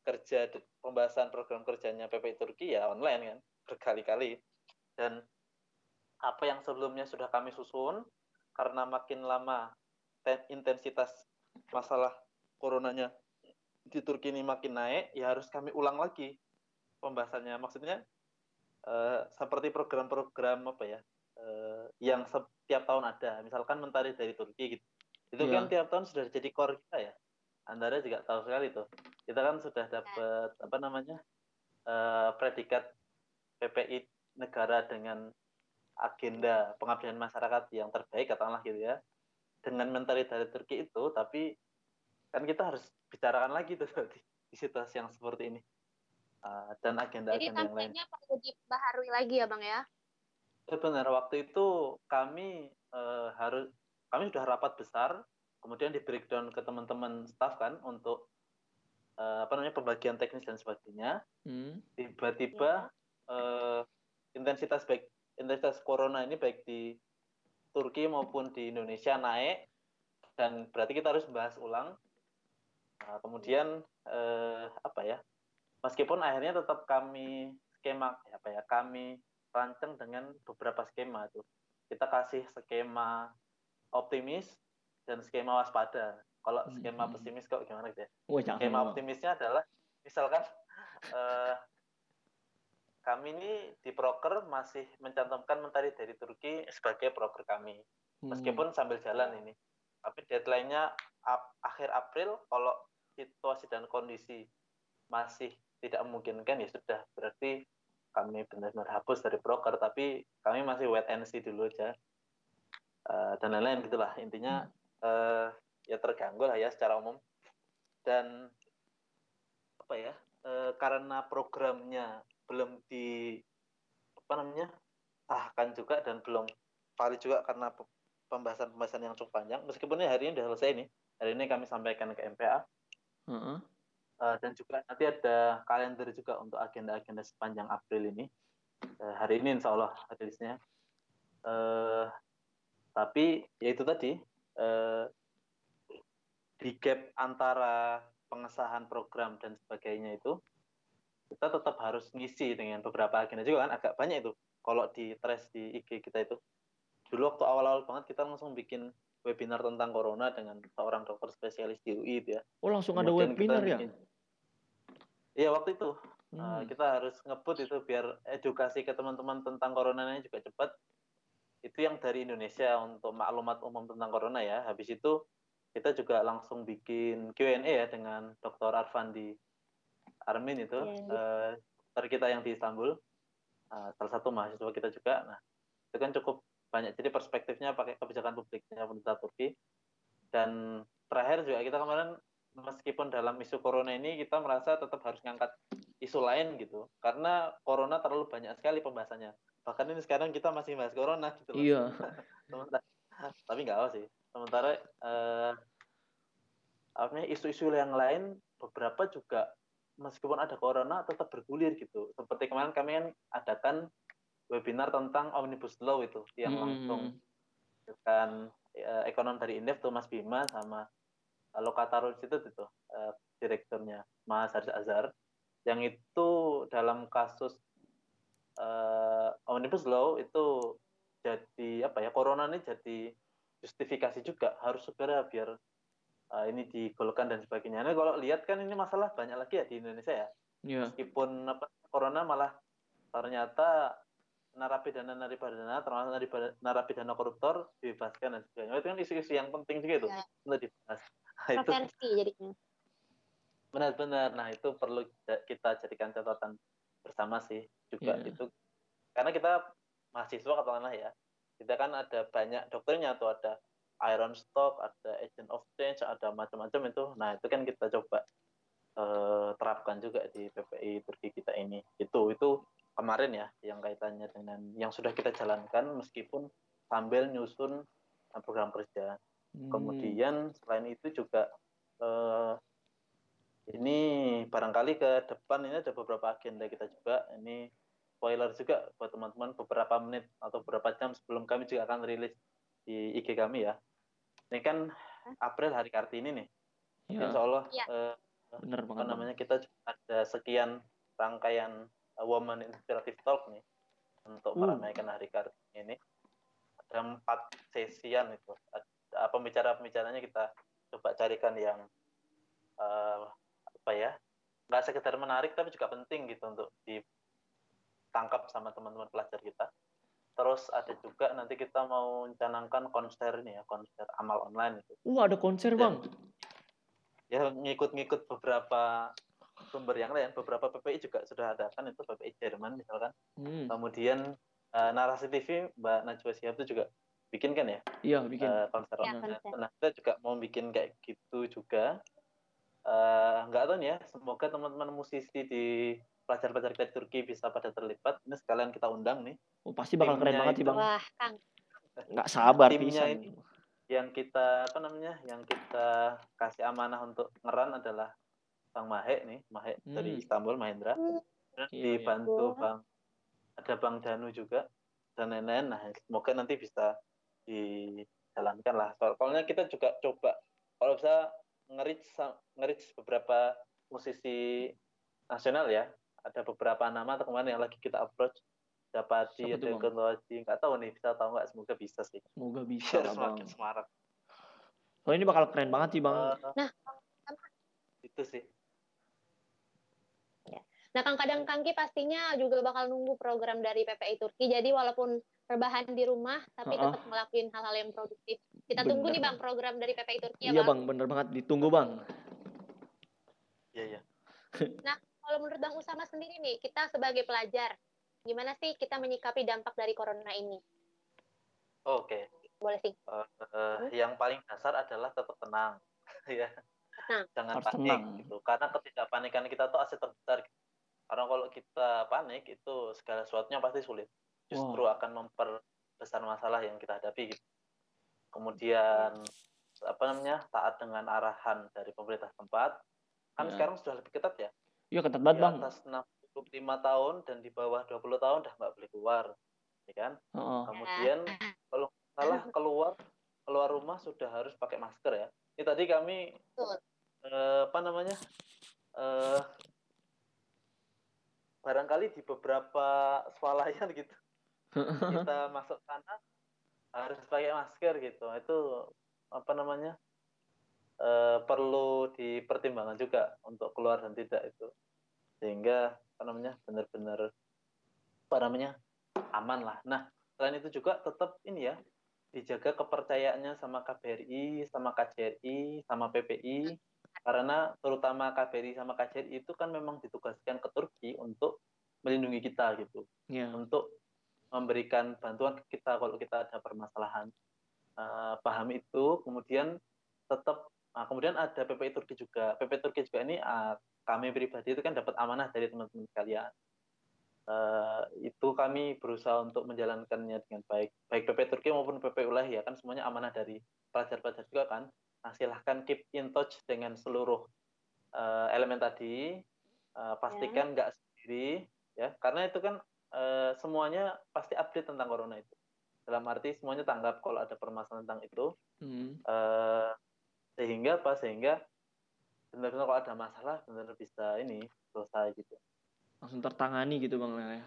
kerja pembahasan program kerjanya PPI Turki ya online kan berkali-kali. Dan apa yang sebelumnya sudah kami susun karena makin lama te- intensitas masalah coronanya di Turki ini makin naik ya harus kami ulang lagi pembahasannya. Maksudnya eh, seperti program-program apa ya eh, yang setiap tahun ada. Misalkan mentari dari Turki gitu. Itu Iya. kan tiap tahun sudah jadi core kita ya Andara juga tahu sekali tuh. Kita kan sudah dapat apa namanya eh, predikat PPI negara dengan agenda pengabdian masyarakat yang terbaik katakanlah gitu ya. Dengan mentari dari Turki itu tapi kan kita harus bicarakan lagi tuh *laughs* di, di situasi yang seperti ini. Ah, dan Jadi agenda-agenda yang lain. tampaknya perlu dibaharui lagi ya Bang ya? Ya benar, waktu itu kami eh, harus kami sudah rapat besar, kemudian di breakdown ke teman-teman staff kan untuk eh, apa namanya pembagian teknis dan sebagainya. Hmm. Tiba-tiba eh, intensitas baik intensitas corona ini baik di Turki maupun di Indonesia naik dan berarti kita harus bahas ulang. Nah, kemudian eh, apa ya? Meskipun akhirnya tetap kami skema apa ya kami rancang dengan beberapa skema tuh. Kita kasih skema optimis dan skema waspada. Kalau skema Hmm. pesimis kok gimana gitu ya? Jangan. Skema optimisnya adalah misalkan *laughs* eh, kami ini di broker masih mencantumkan mentari dari Turki sebagai broker kami Hmm. meskipun sambil jalan ini. Tapi deadline-nya ap- akhir April kalau situasi dan kondisi masih tidak memungkinkan ya sudah berarti kami benar-benar hapus dari broker tapi kami masih wait and see dulu aja Eh, dan lain-lain gitulah intinya eh, ya terganggu lah ya secara umum. Dan apa ya eh, karena programnya belum di apa namanya sahkan juga dan belum valid juga karena pe- pembahasan-pembahasan yang cukup panjang meskipun ini hari ini sudah selesai nih hari ini kami sampaikan ke MPA Heeh. Eh, dan juga nanti ada kalender juga untuk agenda-agenda sepanjang April ini. Eh, hari ini insya Allah rilisnya Eh, tapi ya itu tadi eh, di gap antara pengesahan program dan sebagainya itu kita tetap harus ngisi dengan beberapa agenda juga kan agak banyak itu kalau di trace di IG kita itu dulu waktu awal-awal banget kita langsung bikin webinar tentang corona dengan seorang dokter spesialis di UI itu ya Oh, langsung ada Kemudian kita webinar ya? Iya waktu itu Hmm. Uh, kita harus ngebut itu biar edukasi ke teman-teman tentang coronanya juga cepat. Itu yang dari Indonesia untuk maklumat umum tentang corona ya. Habis itu kita juga langsung bikin Q&A ya dengan Dr. Arfandi Armin itu, Iya, iya. eh, dokter kita yang di Istanbul, Uh, salah satu mahasiswa kita juga. Nah, itu kan cukup banyak. Jadi perspektifnya pakai kebijakan publiknya pemerintah Turki dan terakhir juga kita kemarin meskipun dalam isu corona ini kita merasa tetap harus ngangkat isu lain gitu karena corona terlalu banyak sekali pembahasannya bahkan ini sekarang kita masih bahas corona gitu loh. Iya. *laughs* Sementara- tapi nggak apa sih sementara eh, apa isu-isu yang lain beberapa juga meskipun ada corona tetap bergulir gitu seperti kemarin kami kan adakan webinar tentang omnibus law itu yang Mm-mm. langsung dengan eh, ekonom dari Indef tuh Mas Bima sama eh, Lokatarul Institute itu eh, direkturnya Mas Haris Azhar yang itu dalam kasus eh, omnibus law itu jadi apa ya corona ini jadi justifikasi juga harus segera biar eh, ini digolkan dan sebagainya. Nah, kalau lihat kan ini masalah banyak lagi ya di Indonesia ya. Iya. Meskipun apa corona malah ternyata narapidana narapidana termasuk narapidana, narapidana koruptor dibebaskan dan sebagainya. Itu kan isu-isu yang penting juga itu Ya. untuk dibahas. Nah, itu jadinya. benar-benar. Nah, itu perlu kita jadikan catatan bersama sih juga Iya. itu. Karena kita mahasiswa katakanlah ya. Kita kan ada banyak dokternya tuh ada iron stock, ada agent of change, ada macam-macam itu. Nah, itu kan kita coba eh, terapkan juga di PPI Turki kita ini. Itu itu kemarin ya yang kaitannya dengan yang sudah kita jalankan meskipun sambil nyusun eh, program kerja. Hmm. Kemudian selain itu juga eh, ini barangkali ke depan ini ada beberapa agenda kita juga. Ini spoiler juga buat teman-teman beberapa menit atau beberapa jam sebelum kami juga akan rilis di IG kami ya. Ini kan April hari Kartini nih. Iya. Insya Allah Iya. eh, Bener apa banget. Bang. namanya kita juga ada sekian rangkaian uh, Woman Inspirative Talk nih untuk Uh. meramaikan hari Kartini ini. Ada empat sesian itu. Ada- Pembicara-pembicaranya kita coba carikan yang uh, apa ya nggak sekedar menarik tapi juga penting gitu untuk ditangkap sama teman-teman pelajar kita. Terus ada juga nanti kita mau mencanangkan konser ini ya konser amal online itu Uh, ada konser, Bang. ya ngikut-ngikut beberapa sumber yang lain beberapa PPI juga sudah ada kan itu PPI Jerman misalkan Hmm. kemudian eh, narasi TV Mbak Najwa Shihab itu juga bikin kan ya Iya, bikin. eh, konser Ya, online. konser. nah kita juga mau bikin kayak gitu juga Eh, nggak tahu nih ya semoga teman-teman musisi di pelajar-pelajar kita di Turki bisa pada terlibat ini sekalian kita undang nih Oh, pasti bakal keren timnya banget sih, Bang. Wah, Kang. Nggak sabar timnya pisan. ini yang kita apa namanya yang kita kasih amanah untuk ngeran adalah Bang Mahe nih Mahe dari Hmm. Istanbul Mahendra Dan Iya, iya. dibantu Bang ada Bang Danu juga dan lain-lain nah semoga nanti bisa dijalankan lah soalnya kita juga coba kalau bisa nge-reach beberapa musisi nasional ya. Ada beberapa nama atau kemarin yang lagi kita approach. Dapati, Siapa tuh, ada nggak tahu nih bisa tahu nggak semoga bisa sih. Semoga *laughs* bisa biar semakin semarak. Soalnya ini bakal keren banget sih, Bang. Eh, Nah, itu sih. Nah, Kang Kadang Kangki pastinya juga bakal nunggu program dari PPI Turki. Jadi walaupun rebahan di rumah, tapi tetap ngelakuin hal-hal yang produktif. Kita tunggu Bener, nih Bang program dari PPI Turki ya Iya, Bang. Bang. Bener banget. Ditunggu, Bang. iya iya *laughs* Kalau menurut Bang Usama sendiri nih, kita sebagai pelajar, gimana sih kita menyikapi dampak dari corona ini? oke Boleh sih. Eh, eh, yang paling dasar adalah tetap tenang *laughs* ya Tenang. jangan Harus panik tenang. gitu karena ketidakpanikan kita tuh aset terbesar gitu. karena kalau kita panik itu segala sesuatunya pasti sulit justru akan memperbesar masalah yang kita hadapi gitu kemudian apa namanya taat dengan arahan dari pemerintah tempat kan Ya. sekarang sudah lebih ketat ya Iya, ketat banget, Bang. atas 65 tahun dan di bawah 20 tahun udah nggak boleh keluar ya kan Heeh. kemudian kalau salah keluar keluar rumah sudah harus pakai masker ya ini tadi kami Betul. eh, apa namanya eh, barangkali di beberapa swalayan gitu kita masuk sana harus pakai masker gitu. Itu apa namanya eh, perlu dipertimbangkan juga untuk keluar dan tidak itu. Sehingga apa namanya benar-benar apa namanya aman lah. Nah selain itu juga tetap ini ya dijaga kepercayaannya sama KBRI sama KJRI sama PPI karena terutama KBRI sama KJRI itu kan memang ditugaskan ke Turki untuk melindungi kita gitu. Iya. untuk memberikan bantuan ke kita kalau kita ada permasalahan Eh, paham itu kemudian tetap Nah, kemudian ada PPI Turki juga. PPI Turki juga ini ah, kami pribadi itu kan dapat amanah dari teman-teman sekalian. Eh, itu kami berusaha untuk menjalankannya dengan baik. Baik PPI Turki maupun PPI Ulahi ya kan semuanya amanah dari pelajar-pelajar juga kan. Nah, silahkan keep in touch dengan seluruh eh, elemen tadi. Eh, pastikan nggak sendiri ya, karena itu kan eh, semuanya pasti update tentang corona itu. Dalam arti semuanya tanggap kalau ada permasalahan tentang itu. Hmm. Eh, sehingga apa sehingga benar-benar kalau ada masalah benar bisa ini selesai gitu Langsung tertangani gitu Bang Lel ya.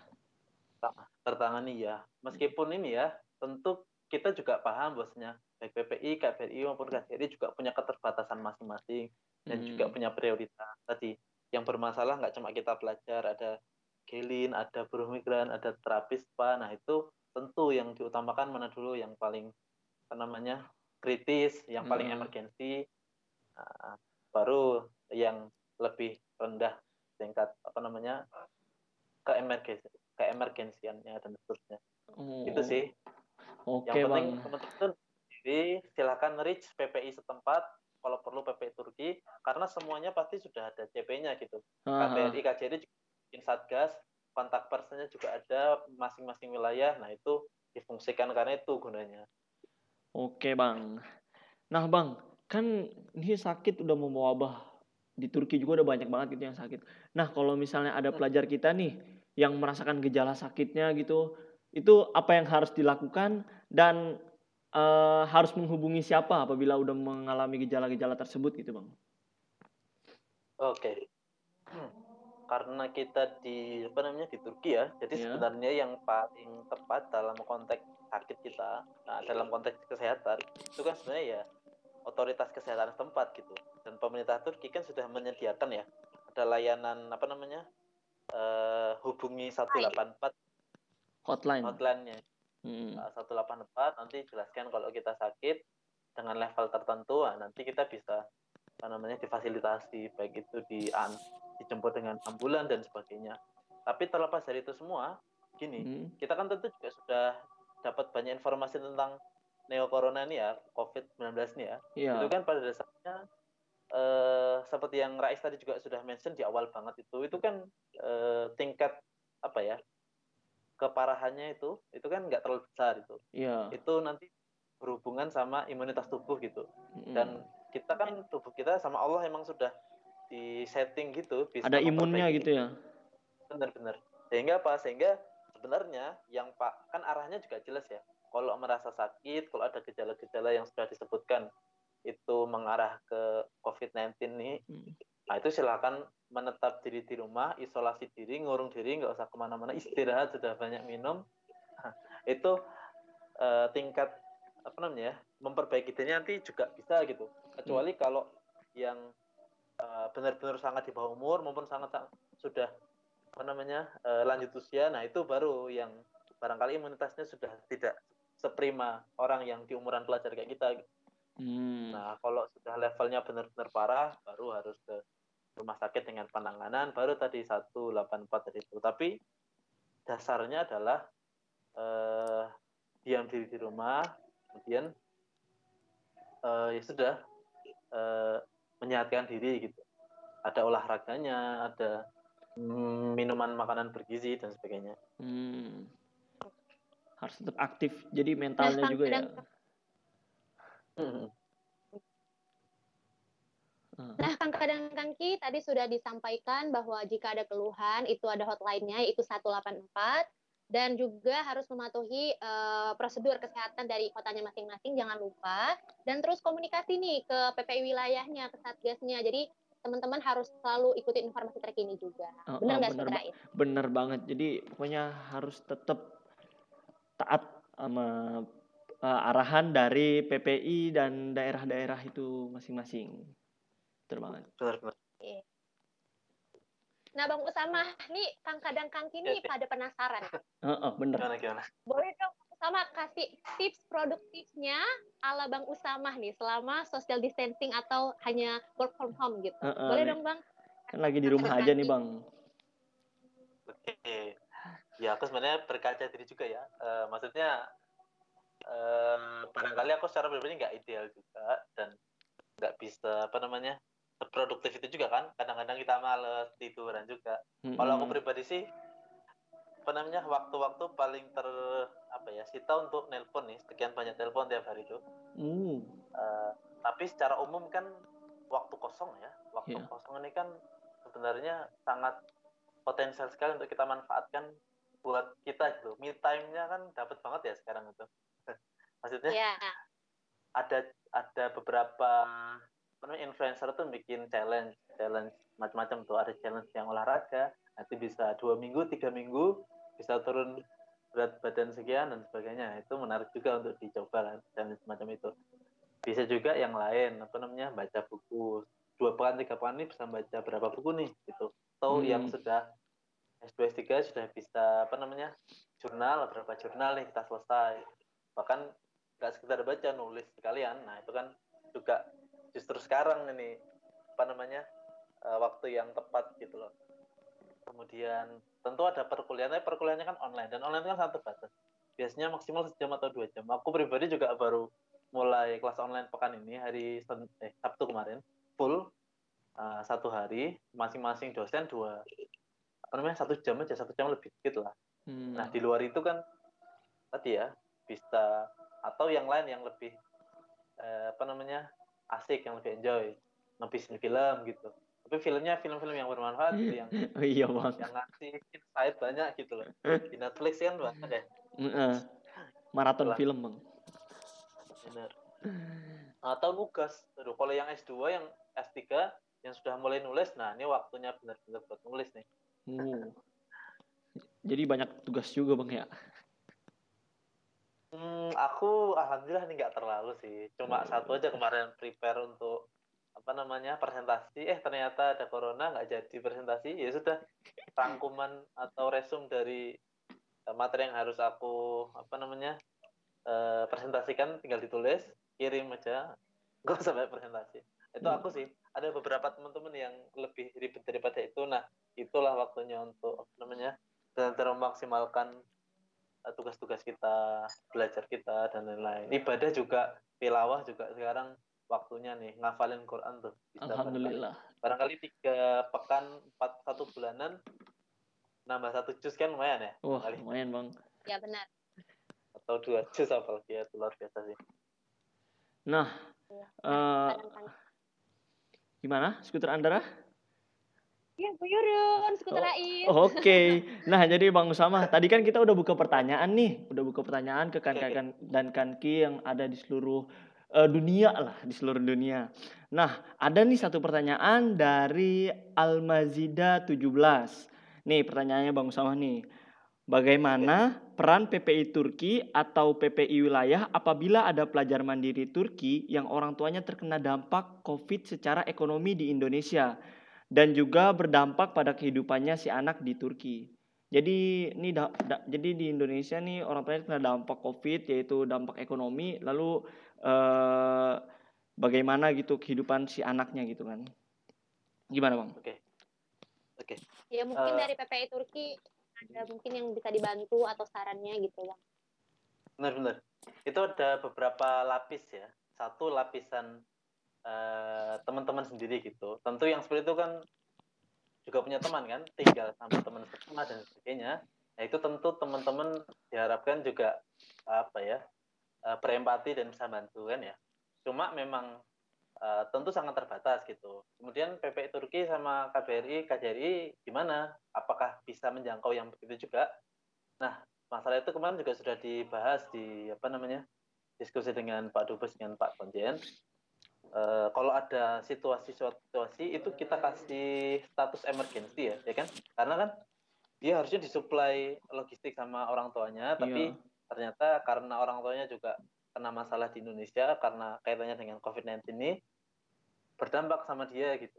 tertangani ya meskipun ini ya tentu kita juga paham bosnya baik PPI, KBRI maupun KJRI juga punya keterbatasan masing-masing dan Hmm. juga punya prioritas tadi yang bermasalah nggak cuma kita pelajar ada gelin ada buruh migran ada terapis spa. Nah itu tentu yang diutamakan mana dulu yang paling apa namanya kritis yang paling Hmm. emergensi. Nah, baru yang lebih rendah tingkat apa namanya keemergensi keemergensiannya dan seterusnya. Oh, itu sih. Oke yang penting teman-teman sendiri silakan reach PPI setempat kalau perlu PPI Turki karena semuanya pasti sudah ada CP-nya gitu. KBRI KJRI juga bikin satgas kontak personnya juga ada masing-masing wilayah nah itu difungsikan karena itu gunanya Oke Bang. Nah Bang, kan ini sakit udah mau mewabah di Turki juga udah banyak banget gitu yang sakit. Nah kalau misalnya ada pelajar kita nih yang merasakan gejala sakitnya gitu, itu apa yang harus dilakukan dan eh, harus menghubungi siapa apabila udah mengalami gejala-gejala tersebut gitu Bang? Oke. Hmm. Karena kita di apa namanya di Turki ya, jadi Iya. sebenarnya yang paling tepat dalam konteks sakit kita, nah, dalam konteks kesehatan itu kan sebenarnya ya otoritas kesehatan setempat gitu. Dan pemerintah Turki kan sudah menyediakan ya ada layanan apa namanya eh, hubungi 184 Hotline. hotline-nya Hmm. Nah, 184 nanti jelaskan kalau kita sakit dengan level tertentu nah, nanti kita bisa apa namanya difasilitasi baik itu di an- dijemput dengan ambulan dan sebagainya tapi terlepas dari itu semua gini Hmm. kita kan tentu juga sudah dapat banyak informasi tentang neo corona ini ya covid-19 ini ya Iya. itu kan pada dasarnya eh, seperti yang Rais tadi juga sudah mention di awal banget itu itu kan eh, tingkat apa ya keparahannya itu itu kan nggak terlalu besar itu Iya. itu nanti berhubungan sama imunitas tubuh gitu Mm-mm. dan kita kan tubuh kita sama Allah emang sudah di setting gitu bisa ada imunnya gitu ya. benar-benar sehingga apa? Sehingga sebenarnya yang pak kan arahnya juga jelas ya. Kalau merasa sakit kalau ada gejala-gejala yang sudah disebutkan itu mengarah ke COVID-19 nih Hmm. nah itu silakan menetap diri di rumah isolasi diri ngurung diri nggak usah ke mana-mana istirahat sudah banyak minum. *laughs* Itu eh, tingkat apa namanya ya, memperbaiki diri nanti juga bisa gitu. Kecuali kalau yang eh, benar-benar sangat di bawah umur maupun sangat sudah apa namanya eh, lanjut usia nah itu baru yang barangkali imunitasnya sudah tidak seprima orang yang di umuran pelajar kayak kita Hmm. nah kalau sudah levelnya benar-benar parah baru harus ke rumah sakit dengan penanganan baru tadi 184 tadi itu tapi dasarnya adalah eh, diam diri di rumah kemudian eh, ya sudah eh, menyehatkan diri gitu ada olahraganya ada mm, minuman makanan bergizi dan sebagainya Hmm. Harus tetap aktif. Jadi mentalnya Nah, juga ya. Hmm. Ah. Nah, Kang Kadang Kangki tadi sudah disampaikan bahwa jika ada keluhan itu ada hotline-nya yaitu 184 dan juga harus mematuhi eh, prosedur kesehatan dari kotanya masing-masing jangan lupa dan terus komunikasi nih ke PPI wilayahnya ke Satgasnya. Jadi teman-teman harus selalu ikutin informasi terkini juga. Oh, Benar oh, nggak sih bener. Rais? Bener banget. Jadi pokoknya harus tetap taat sama eh, arahan dari PPI dan daerah-daerah itu masing-masing. Betul banget. benar-benar Nah, Bang Usama, nih Kang Kadang Kangki nih Oke. pada penasaran. Heeh, bener. gimana gimana Boleh dong Bang Usama kasih tips produktifnya ala Bang Usama nih selama social distancing atau hanya work from home gitu. Heeh, Boleh nih. dong Bang? Kan lagi di rumah aja nih, Bang. Oke, ya aku sebenarnya berkaca diri juga ya. Eh, maksudnya eh, barangkali aku secara pribadi nggak ideal juga dan nggak bisa apa namanya seproduktif itu juga kan kadang-kadang kita males tiduran juga. Kalau aku pribadi sih apa namanya waktu-waktu paling ter apa ya sita untuk nelpon nih sekian banyak telepon tiap hari itu Uh, Eh, tapi secara umum kan waktu kosong ya. Waktu Iya. kosong ini kan sebenarnya sangat potensial sekali untuk kita manfaatkan buat kita gitu. Me time-nya kan dapat banget ya sekarang itu. *laughs* Maksudnya Iya. ada ada beberapa influencer tuh bikin challenge challenge macam-macam tuh. Ada challenge yang olahraga nanti bisa dua minggu tiga minggu bisa turun berat badan sekian dan sebagainya. Itu menarik juga untuk dicoba kan challenge semacam itu. Bisa juga yang lain apa namanya baca buku. Dua pekan tiga pekan ini bisa baca berapa buku nih gitu. Atau Hmm. yang sudah S2 S3 sudah bisa apa namanya jurnal berapa jurnal nih kita selesai. Bahkan nggak sekedar baca nulis sekalian. Nah itu kan juga justru sekarang ini apa namanya eh, waktu yang tepat gitu loh. Kemudian tentu ada perkuliahan tapi perkuliahannya kan online dan online kan sangat terbatas. Biasanya maksimal sejam atau dua jam. Aku pribadi juga baru mulai kelas online pekan ini hari Sen- eh, Sabtu kemarin. Full eh, satu hari masing-masing dosen dua apa namanya satu jam aja satu jam lebih dikit lah. Hmm. Nah, di luar itu kan tadi ya bisa atau yang lain yang lebih eh, apa namanya asik, yang lebih enjoy, ngabisin film gitu. Tapi filmnya film-film yang bermanfaat gitu, yang *laughs* Oh iya bang. yang ngasih insight banyak gitu loh. Di Netflix kan banyak ya, Heeh. Maraton Itulah. film bang. bener. Atau nugas, Aduh, kalau yang S2, yang S3, yang sudah mulai nulis, nah ini waktunya benar-benar buat nulis nih. Uh. Jadi banyak tugas juga bang ya. Hmm, aku alhamdulillah ini nggak terlalu sih. Cuma satu aja kemarin prepare untuk apa namanya presentasi. Eh ternyata ada corona nggak jadi presentasi. Ya sudah rangkuman atau resume dari eh, materi yang harus aku apa namanya eh, presentasikan tinggal ditulis, kirim aja. *laughs* Usah banyak presentasi. Itu Hmm. aku sih. Ada beberapa teman-teman yang lebih ribet daripada itu. Nah itulah waktunya untuk apa namanya benar-benar memaksimalkan tugas-tugas kita, belajar kita dan lain-lain. Ibadah juga, tilawah juga sekarang waktunya nih ngafalin Quran tuh. Bisa barangkali. Alhamdulillah. Barangkali tiga pekan, empat satu bulanan nambah satu juz kan lumayan ya. Wah Kali. lumayan bang. Ya benar. Atau dua juz apalagi ya, luar biasa sih. Nah, eh, Kadang-kadang. gimana skuter Andara? Ya, Bu Yurun, skuter Oh. Oke, *laughs* nah jadi Bang Usama, tadi kan kita udah buka pertanyaan nih, udah buka pertanyaan ke kan dan kanki yang ada di seluruh eh, dunia lah, di seluruh dunia. Nah, ada nih satu pertanyaan dari Almazida 17. Nih pertanyaannya Bang Usama nih. Bagaimana peran PPI Turki atau PPI wilayah apabila ada pelajar mandiri Turki yang orang tuanya terkena dampak COVID secara ekonomi di Indonesia? Dan juga berdampak pada kehidupannya si anak di Turki. Jadi ini da- da- jadi di Indonesia nih orang tuanya kena dampak COVID yaitu dampak ekonomi lalu eh, bagaimana gitu kehidupan si anaknya gitu kan. Gimana, Bang? Oke. Oke. Ya mungkin Eh. dari PPI Turki ada mungkin yang bisa dibantu atau sarannya gitu bang. Benar-benar. Itu ada beberapa lapis ya. Satu lapisan eh, teman-teman sendiri gitu. Tentu yang seperti itu kan juga punya teman kan, tinggal sama teman semua dan sebagainya. Nah itu tentu teman-teman diharapkan juga apa ya eh, berempati dan bisa bantu kan ya. Cuma memang eh, tentu sangat terbatas gitu. Kemudian PPI Turki sama KBRI, KJRI gimana? Apakah bisa menjangkau yang begitu juga? Nah masalah itu kemarin juga sudah dibahas di apa namanya diskusi dengan Pak Dubes dengan Pak Konjen. Eh, kalau ada situasi-situasi itu kita kasih status emergency ya, ya kan? Karena kan dia harusnya disuplai logistik sama orang tuanya, tapi Iya. ternyata karena orang tuanya juga kena masalah di Indonesia karena kaitannya dengan COVID-19 ini berdampak sama dia gitu.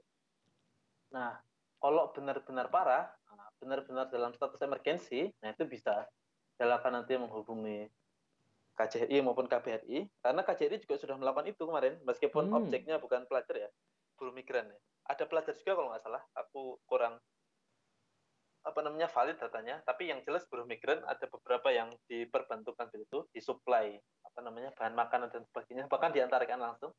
Nah, kalau benar-benar parah, benar-benar dalam status emergency, nah itu bisa silakan nanti menghubungi KJRI maupun KBRI karena KJRI juga sudah melakukan itu kemarin meskipun Hmm. objeknya bukan pelajar ya buruh migran ya ada pelajar juga kalau nggak salah aku kurang apa namanya valid datanya tapi yang jelas buruh migran ada beberapa yang diperbantukan itu disuplai apa namanya bahan makanan dan sebagainya bahkan diantarkan langsung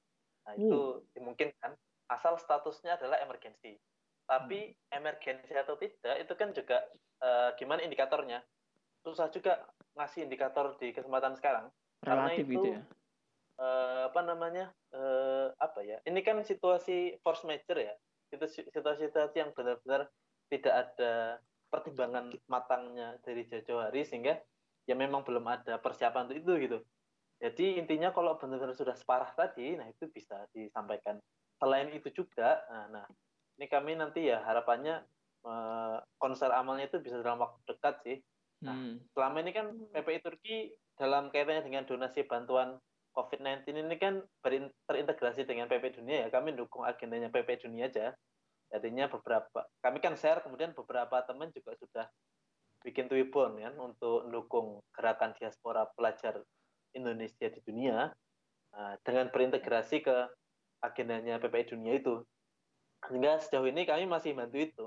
Nah, itu dimungkinkan asal statusnya adalah emergency. Tapi emergency atau tidak itu kan juga eh, gimana indikatornya? Susah juga ngasih indikator di kesempatan sekarang. Karena Relatif itu- gitu ya. eh, apa namanya eh, apa ya ini kan situasi force major ya itu si- situasi-situasi yang benar-benar tidak ada pertimbangan matangnya dari jauh hari sehingga ya memang belum ada persiapan untuk itu gitu jadi intinya kalau benar-benar sudah separah tadi nah itu bisa disampaikan selain itu juga nah, nah ini kami nanti ya harapannya eh, konser amalnya itu bisa dalam waktu dekat sih Nah, Hmm. selama ini kan PPI Turki dalam kaitannya dengan donasi bantuan COVID-19 ini kan terintegrasi dengan PP Dunia ya. Kami dukung agendanya PP Dunia aja. Jadinya beberapa, kami kan share, kemudian beberapa teman juga sudah bikin Twibbon kan untuk mendukung gerakan diaspora pelajar Indonesia di dunia nah, dengan berintegrasi ke agendanya PPI Dunia itu. Sehingga sejauh ini kami masih bantu itu.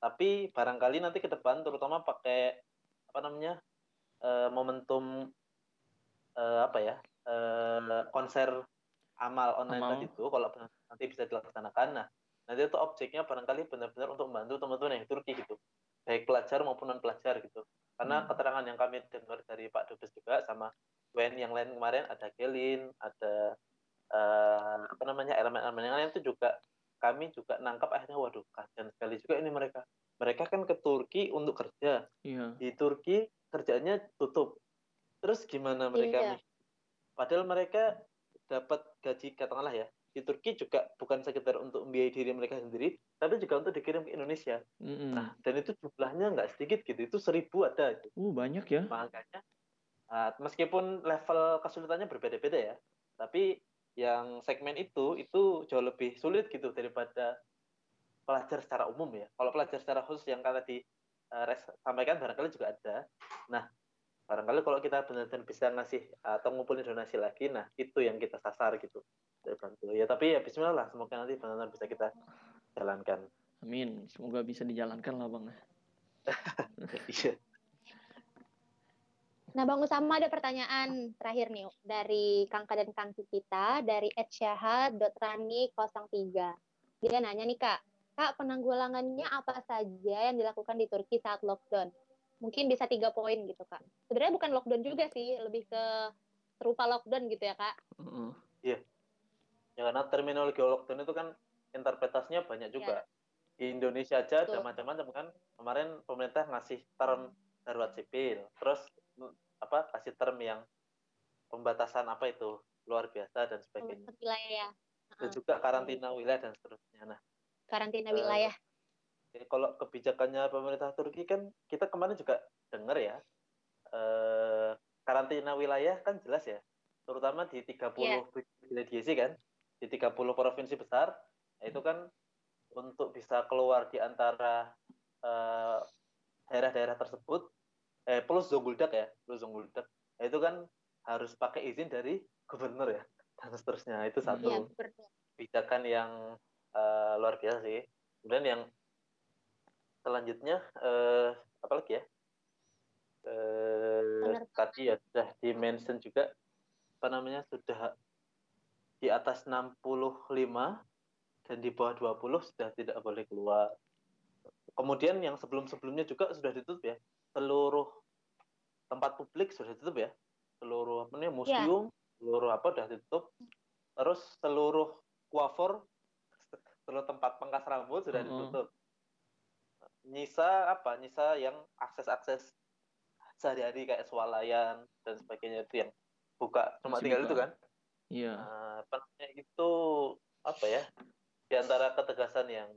Tapi barangkali nanti ke depan terutama pakai apa namanya eh, momentum eh, apa ya eh, konser amal online Amal. tadi itu kalau nanti bisa dilaksanakan nah nanti itu objeknya barangkali benar-benar untuk membantu teman-teman yang di Turki gitu baik pelajar maupun non pelajar gitu karena Hmm. keterangan yang kami dengar dari Pak Dubes juga sama WN yang lain kemarin ada Gelin ada eh, apa namanya elemen-elemen yang lain itu juga kami juga nangkap akhirnya waduh kasihan sekali juga ini mereka mereka kan ke Turki untuk kerja Iya. di Turki kerjanya tutup. Terus gimana mereka? Iya. nih? Padahal mereka dapat gaji katakanlah ya di Turki juga bukan sekedar untuk membiayai diri mereka sendiri, tapi juga untuk dikirim ke Indonesia. Mm-mm. Nah, dan itu jumlahnya nggak sedikit gitu, itu seribu ada itu. Uh, banyak ya. Makanya ah, meskipun level kesulitannya berbeda-beda ya, tapi yang segmen itu itu jauh lebih sulit gitu daripada pelajar secara umum ya. Kalau pelajar secara khusus yang kata di eh, res sampaikan barangkali juga ada. Nah, barangkali kalau kita benar-benar bisa ngasih atau ngumpulin donasi lagi, nah itu yang kita sasar gitu. Ya tapi ya Bismillah lah, semoga nanti benar-benar bisa kita jalankan. Amin. Semoga bisa dijalankan lah bang. *laughs* Iya. Nah, Bang Usama ada pertanyaan terakhir nih dari Kangka dan Kangki kita dari @syahad.rani03. Dia nanya nih Kak, Kak penanggulangannya apa saja yang dilakukan di Turki saat lockdown? Mungkin bisa tiga poin gitu Kak. Sebenarnya bukan lockdown juga sih, lebih ke serupa lockdown gitu ya Kak. Heeh. Ya karena terminologi lockdown itu kan interpretasinya banyak juga. Di Indonesia aja ada Betul. macam-macam kan. Kemarin pemerintah ngasih term darurat sipil, terus mm, apa kasih term yang pembatasan apa itu luar biasa dan sebagainya. Wilayah ya, Dan juga karantina wilayah dan seterusnya. Nah, karantina Eh, wilayah. jadi kalau kebijakannya pemerintah Turki kan kita kemarin juga dengar ya eh, karantina wilayah kan jelas ya terutama di 30 Iya. wilayah kan di 30 provinsi besar nah itu kan untuk bisa keluar di antara eh, daerah-daerah tersebut eh plus Zonguldak ya plus Zonguldak nah, itu kan harus pakai izin dari gubernur ya dan seterusnya itu satu betul. kebijakan yang eh, luar biasa sih. Kemudian yang selanjutnya eh, apa lagi ya? Eh, Penerbangan. tadi ya sudah di mention juga apa namanya sudah di atas 65 dan di bawah 20 sudah tidak boleh keluar. Kemudian yang sebelum-sebelumnya juga sudah ditutup ya. Seluruh tempat publik sudah ditutup ya. Seluruh apa namanya museum, seluruh apa sudah ditutup. Terus seluruh coiffeur, seluruh tempat pangkas rambut sudah Mm-mm. ditutup. Nyisa apa? Nyisa yang akses-akses sehari-hari kayak swalayan dan sebagainya itu yang buka cuma Masih tinggal buka. itu kan. Iya. Nah, apa namanya, itu apa ya? Di antara ketegasan yang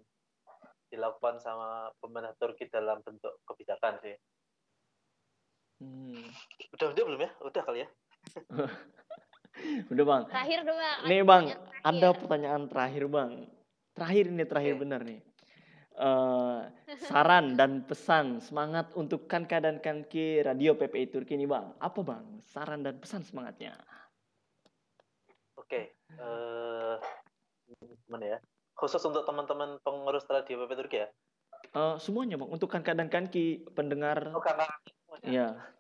dilakukan sama pemerintah Turki dalam bentuk kebijakan sih. Hmm. Udah udah belum ya? Udah kali ya? *laughs* Udah bang. Terakhir dong Bang. Nih bang, pertanyaan ada terakhir. pertanyaan terakhir bang. Terakhir ini terakhir benar nih. Eh, saran dan pesan semangat untuk Kanka dan Kanki Radio PPI Turki ini bang. Apa bang? Saran dan pesan semangatnya. Oke. Eh mana ya? Khusus untuk teman-teman pengurus radio PP Turki ya? Eh, semuanya bang. Untuk Kanka dan Kanki pendengar. Oh, kakak semuanya.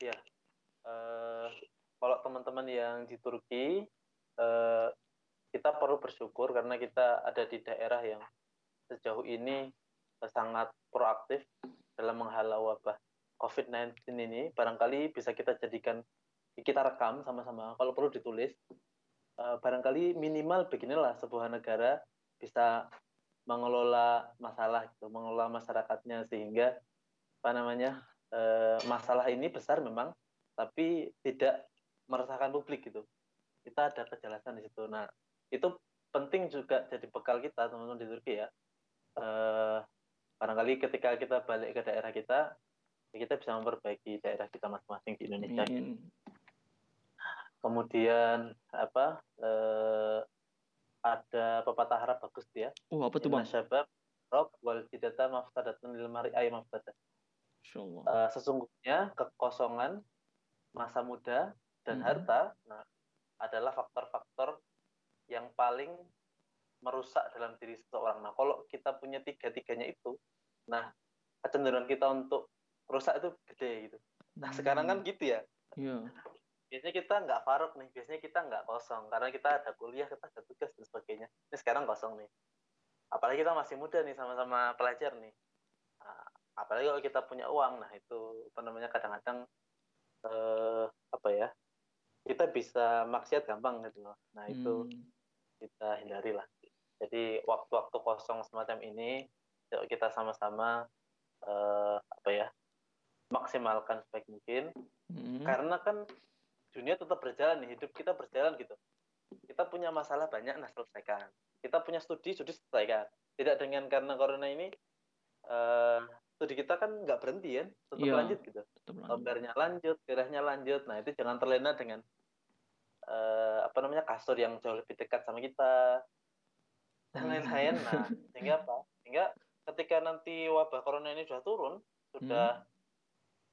Iya. Eh, kalau teman-teman yang di Turki eh, kita perlu bersyukur karena kita ada di daerah yang sejauh ini sangat proaktif dalam menghalau wabah COVID-19 ini. Barangkali bisa kita jadikan kita rekam sama-sama. Kalau perlu ditulis Eh, barangkali minimal beginilah sebuah negara bisa mengelola masalah gitu mengelola masyarakatnya. Sehingga apa namanya eh, masalah ini besar memang tapi tidak meresahkan publik gitu kita ada kejelasan di situ nah itu penting juga jadi bekal kita teman-teman di Turki ya eh, barangkali ketika kita balik ke daerah kita ya kita bisa memperbaiki daerah kita masing-masing di Indonesia Amin. kemudian apa eh, ada pepatah Arab bagus dia Oh, apa tuh bang? Syabab rob wal jidata mafsadatun lil mari ay mafsadat Insya Allah. Eh, sesungguhnya kekosongan masa muda dan Mhm. harta nah, adalah faktor-faktor yang paling merusak dalam diri seseorang. Nah, kalau kita punya tiga-tiganya itu, nah kecenderungan kita untuk rusak itu gede gitu. Nah, sekarang kan gitu ya. Iya. Biasanya kita nggak faruk nih, biasanya kita nggak kosong karena kita ada kuliah, kita ada tugas dan sebagainya. Ini sekarang kosong nih. Apalagi kita masih muda nih, sama-sama pelajar nih. Nah, apalagi kalau kita punya uang, nah itu apa namanya kadang-kadang eh, apa ya? Kita bisa maksiat gampang gitu loh. Nah itu Hmm. kita hindari lah. Jadi waktu-waktu kosong semacam ini, yuk kita sama-sama eh, apa ya? maksimalkan sebaik mungkin Hmm. karena kan dunia tetap berjalan nih hidup kita berjalan gitu kita punya masalah banyak nah selesaikan kita punya studi studi selesaikan tidak dengan karena corona ini eh studi kita kan nggak berhenti ya tetap Iya. lanjut gitu. Tetap lanjut. gambarnya lanjut nah itu jangan terlena dengan eh, apa namanya kasur yang jauh lebih dekat sama kita. Dan Hmm. lain-lain. Nah *laughs* sehingga apa? Sehingga ketika nanti wabah corona ini sudah turun sudah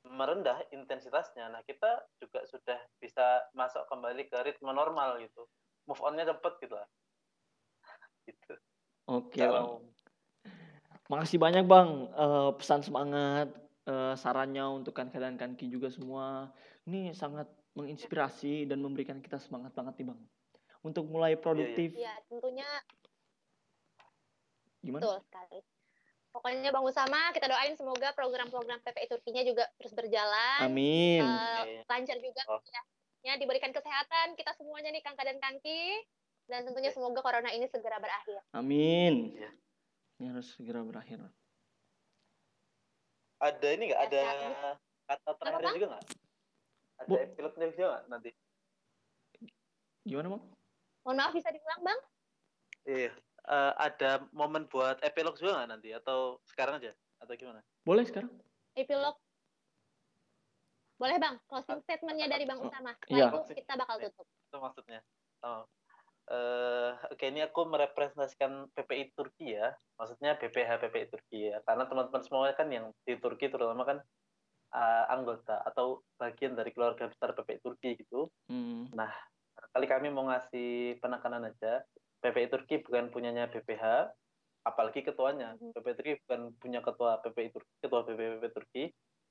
merendah intensitasnya nah kita juga sudah bisa masuk kembali ke ritme normal gitu. Move onnya cepet gitu lah. *laughs* Gitu. Oke bang. Makasih banyak bang eh, pesan semangat eh, sarannya untuk kan dan kanki juga semua. Ini sangat menginspirasi dan memberikan kita semangat banget nih bang. Untuk mulai produktif. Ya, tentunya Gimana? betul sekali. Pokoknya Bang Usama, kita doain semoga program-program PPI Turkinya juga terus berjalan. Amin. Eh, lancar juga Oh. ya. ya diberikan kesehatan kita semuanya nih Kangka dan Kangki dan tentunya semoga corona ini segera berakhir. Amin. Iya. Ini harus segera berakhir. ada ini nggak ada kata terakhirnya Bang? juga nggak ada Bu. epilognya juga nggak nanti Gimana bang? Mohon maaf bisa diulang Bang? Iya. Eh, ada momen buat epilog juga nggak nanti atau sekarang aja atau gimana? Boleh sekarang? Epilog. Boleh Bang, closing statementnya dari Bang Usama. Iya. Itu kita bakal tutup. Itu maksudnya. Oh. Eh, oke ini aku merepresentasikan PPI Turki ya. Maksudnya BPH PPI Turki ya. Karena teman-teman semua kan yang di Turki terutama kan eh, anggota atau bagian dari keluarga besar PPI Turki gitu. Hmm. Kali kami mau ngasih penekanan aja. PPI Turki bukan punyanya BPH, apalagi ketuanya. Mhm. PPI Turki bukan punya ketua PPI Turki, ketua PPI Turki.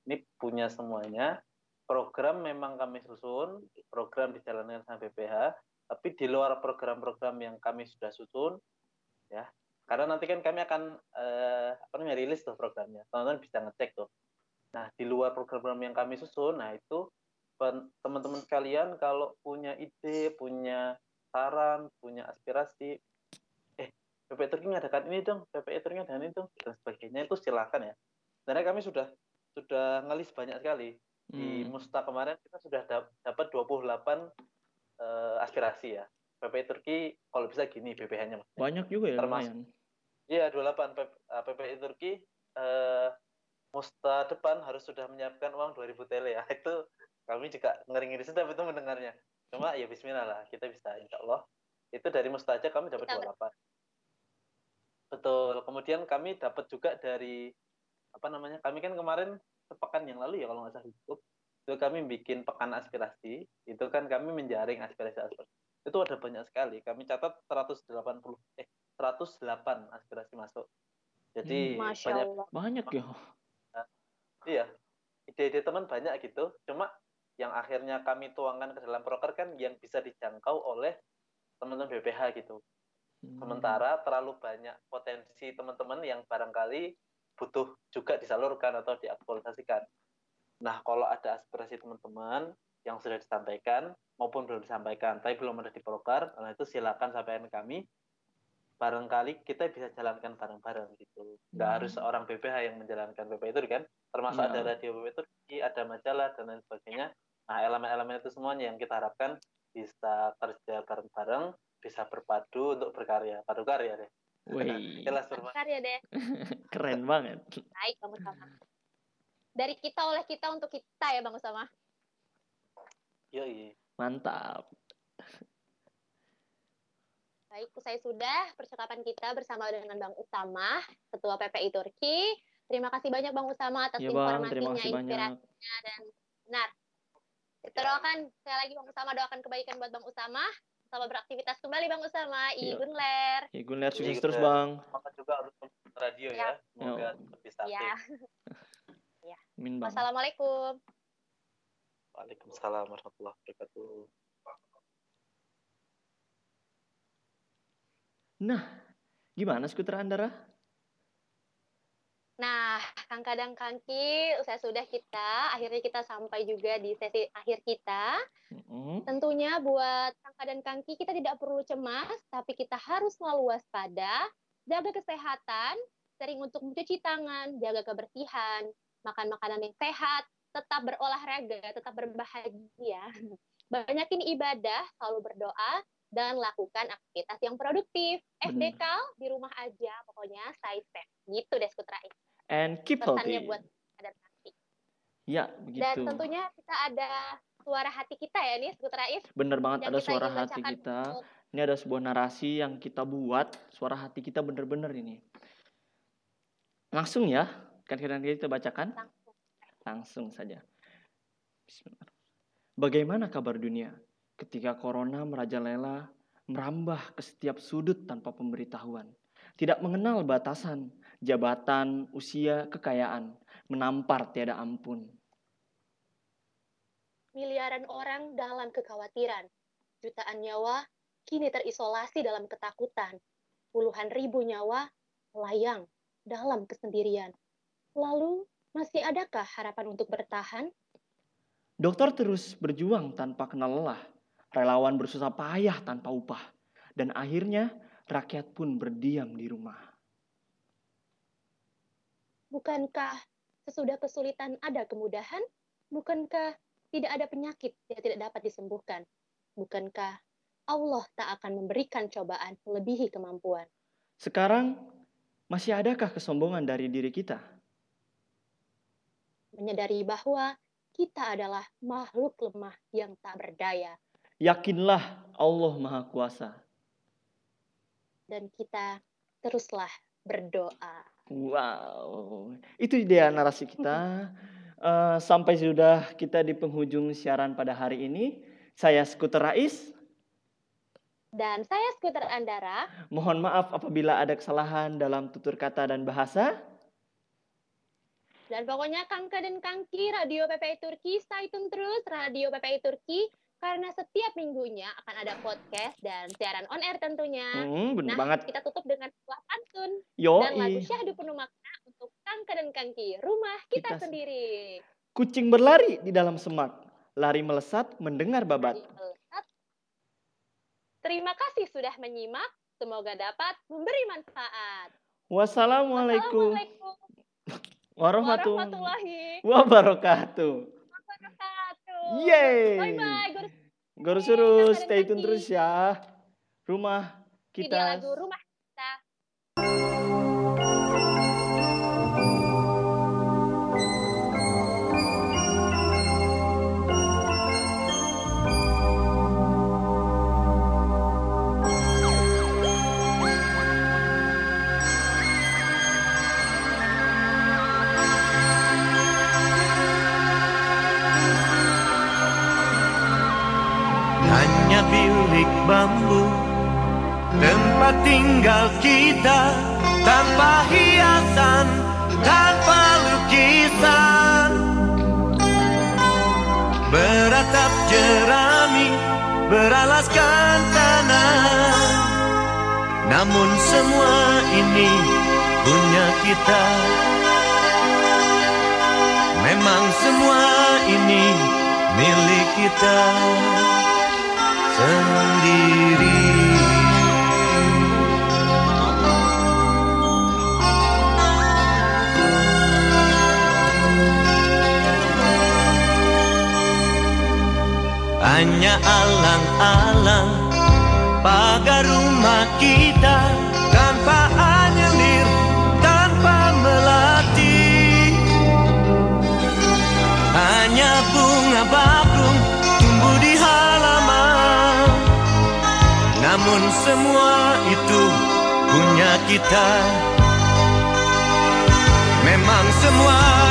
Ini punya semuanya. Program memang kami susun, program dijalankan sama BPH, tapi di luar program-program yang kami sudah susun, ya. Karena nanti kan kami akan eh, apa namanya rilis tuh programnya. Teman-teman bisa ngecek tuh. Nah, di luar program-program yang kami susun, nah itu teman-teman sekalian kalau punya ide, punya saran, punya aspirasi, eh PPI Turki ngadakan ini dong, PPI Turki ngadakan ini dong, dan sebagainya itu silakan ya. Karena kami sudah sudah ngelis banyak sekali di Hmm. Musta kemarin kita sudah dap- dapat 28 eh, aspirasi ya. PPI Turki kalau bisa gini BPH-nya. Banyak juga ya Termasuk- lumayan. Iya 28 P- eh, PPI Turki eh, Musta depan harus sudah menyiapkan uang 2000 tele ya. *laughs* Itu kami juga ngeri-ngeri sedap itu mendengarnya. Cuma ya bismillah lah, kita bisa insya Allah. Itu dari Musta aja kami dapat Kita 28. Betul. Kemudian kami dapat juga dari apa namanya? Kami kan kemarin sepekan yang lalu ya kalau nggak salah YouTube itu kami bikin pekan aspirasi. Itu kan kami menjaring aspirasi-aspirasi. Itu ada banyak sekali. Kami catat 180 eh 108 aspirasi masuk. Jadi Hmm. Masya banyak Allah. Banyak ya. iya ide-ide teman banyak gitu. Cuma yang akhirnya kami tuangkan ke dalam proker kan yang bisa dijangkau oleh teman-teman BPH gitu. Hmm. Sementara terlalu banyak potensi teman-teman yang barangkali butuh juga disalurkan atau diaktualisasikan. Nah, kalau ada aspirasi teman-teman yang sudah disampaikan maupun belum disampaikan, tapi belum ada di proker, nah itu silakan sampaikan ke kami. Barangkali kita bisa jalankan bareng-bareng gitu. Nggak Hmm. harus seorang BPH yang menjalankan BPH itu kan, termasuk Ya. ada radio BPH itu, ada majalah dan lain sebagainya. Nah, elemen-elemen itu semuanya yang kita harapkan bisa kerja bareng-bareng, bisa berpadu untuk berkarya, padu karya deh. Wih, Jelas berpadu. Karya deh. *laughs* keren banget. Baik, Bang Usama. Dari kita oleh kita untuk kita ya, Bang Usama. Yoi. Mantap. Baik, usai sudah percakapan kita bersama dengan Bang Usama, Ketua PPI Turki. Terima kasih banyak Bang Usama atas Ya Bang, informasinya, banyak. inspirasinya, dan benar. Kita doakan, sekali lagi Bang Usama doakan kebaikan buat Bang Usama. Selamat beraktivitas kembali Bang Usama. Iya. Igun ler. Ya, Gunler sukses Iya, terus Gunler. bang. Semangat juga untuk radio ya. Semoga lebih stabil. Ya. Amin bang. Wassalamualaikum. Waalaikumsalam warahmatullahi wabarakatuh. Nah, gimana skuter Andara? Nah, Kang Kadang Kangki, usai sudah kita, akhirnya kita sampai juga di sesi akhir kita. Mm-mm. Tentunya buat Kangka dan Kangki kita tidak perlu cemas, tapi kita harus selalu waspada, jaga kesehatan, sering untuk mencuci tangan, jaga kebersihan, makan makanan yang sehat, tetap berolahraga, tetap berbahagia. *laughs* Banyakin ibadah, selalu berdoa, dan lakukan aktivitas yang produktif. FDK di rumah aja, pokoknya stay safe. Gitu deh, Skutra Is. And keep Pesannya healthy. buat dan Kangki. Ya, Dan begitu. tentunya kita ada suara hati kita ya nih, Skutra Is. Bener banget ada suara hati kita. untuk Ini ada sebuah narasi yang kita buat. Suara hati kita bener-bener ini. Langsung ya. Kan kita bacakan? langsung. Langsung saja. Bismillah. Bagaimana kabar dunia ketika corona merajalela, merambah ke setiap sudut tanpa pemberitahuan? Tidak mengenal batasan, jabatan, usia, kekayaan, menampar tiada ampun. miliaran orang dalam kekhawatiran. Jutaan nyawa kini terisolasi dalam ketakutan. Puluhan ribu nyawa melayang dalam kesendirian. Lalu, masih adakah harapan untuk bertahan? Dokter terus berjuang tanpa kenal lelah, relawan bersusah payah tanpa upah, dan akhirnya rakyat pun berdiam di rumah. Bukankah sesudah kesulitan ada kemudahan? Bukankah tidak ada penyakit yang tidak dapat disembuhkan? Bukankah Allah tak akan memberikan cobaan melebihi kemampuan? Sekarang, masih adakah kesombongan dari diri kita? Menyadari bahwa kita adalah makhluk lemah yang tak berdaya Yakinlah Allah Maha Kuasa. dan kita teruslah berdoa. Wow, itu dia narasi kita. *laughs* Eh, sampai sudah kita di penghujung siaran pada hari ini. Saya Skuter Rais. Dan saya Skuter Andara, Mohon maaf apabila ada kesalahan dalam tutur kata dan bahasa. Dan pokoknya Kangka dan Kangki Radio PPI Turki, stay tune terus Radio PPI Turki, karena setiap minggunya akan ada podcast dan siaran on air tentunya. Hmm, bener Nah, banget. kita tutup dengan sebuah pantun Yo, dan lagu syahdu penuh makna untuk Kangka dan Kangki, rumah kita, Kita- sendiri. kucing berlari di dalam semak, lari melesat mendengar babat. Melesat. Terima kasih sudah menyimak. Semoga dapat memberi manfaat. Wassalamualaikum Assalamualaikum *laughs* warahmatullahi wabarakatuh. wabarakatuh. Yeay. Bye bye. Guru Guru suruh stay tune terus ya. Rumah Video kita lagu rumah bambu. Tempat tinggal kita Tanpa hiasan Tanpa lukisan. Ber beratap jerami Beralaskan tanah. Namun semua ini punya kita. Memang semua ini milik kita sendiri. Hanya alang-alang pagar rumah kita semua itu punya kita. Memang semua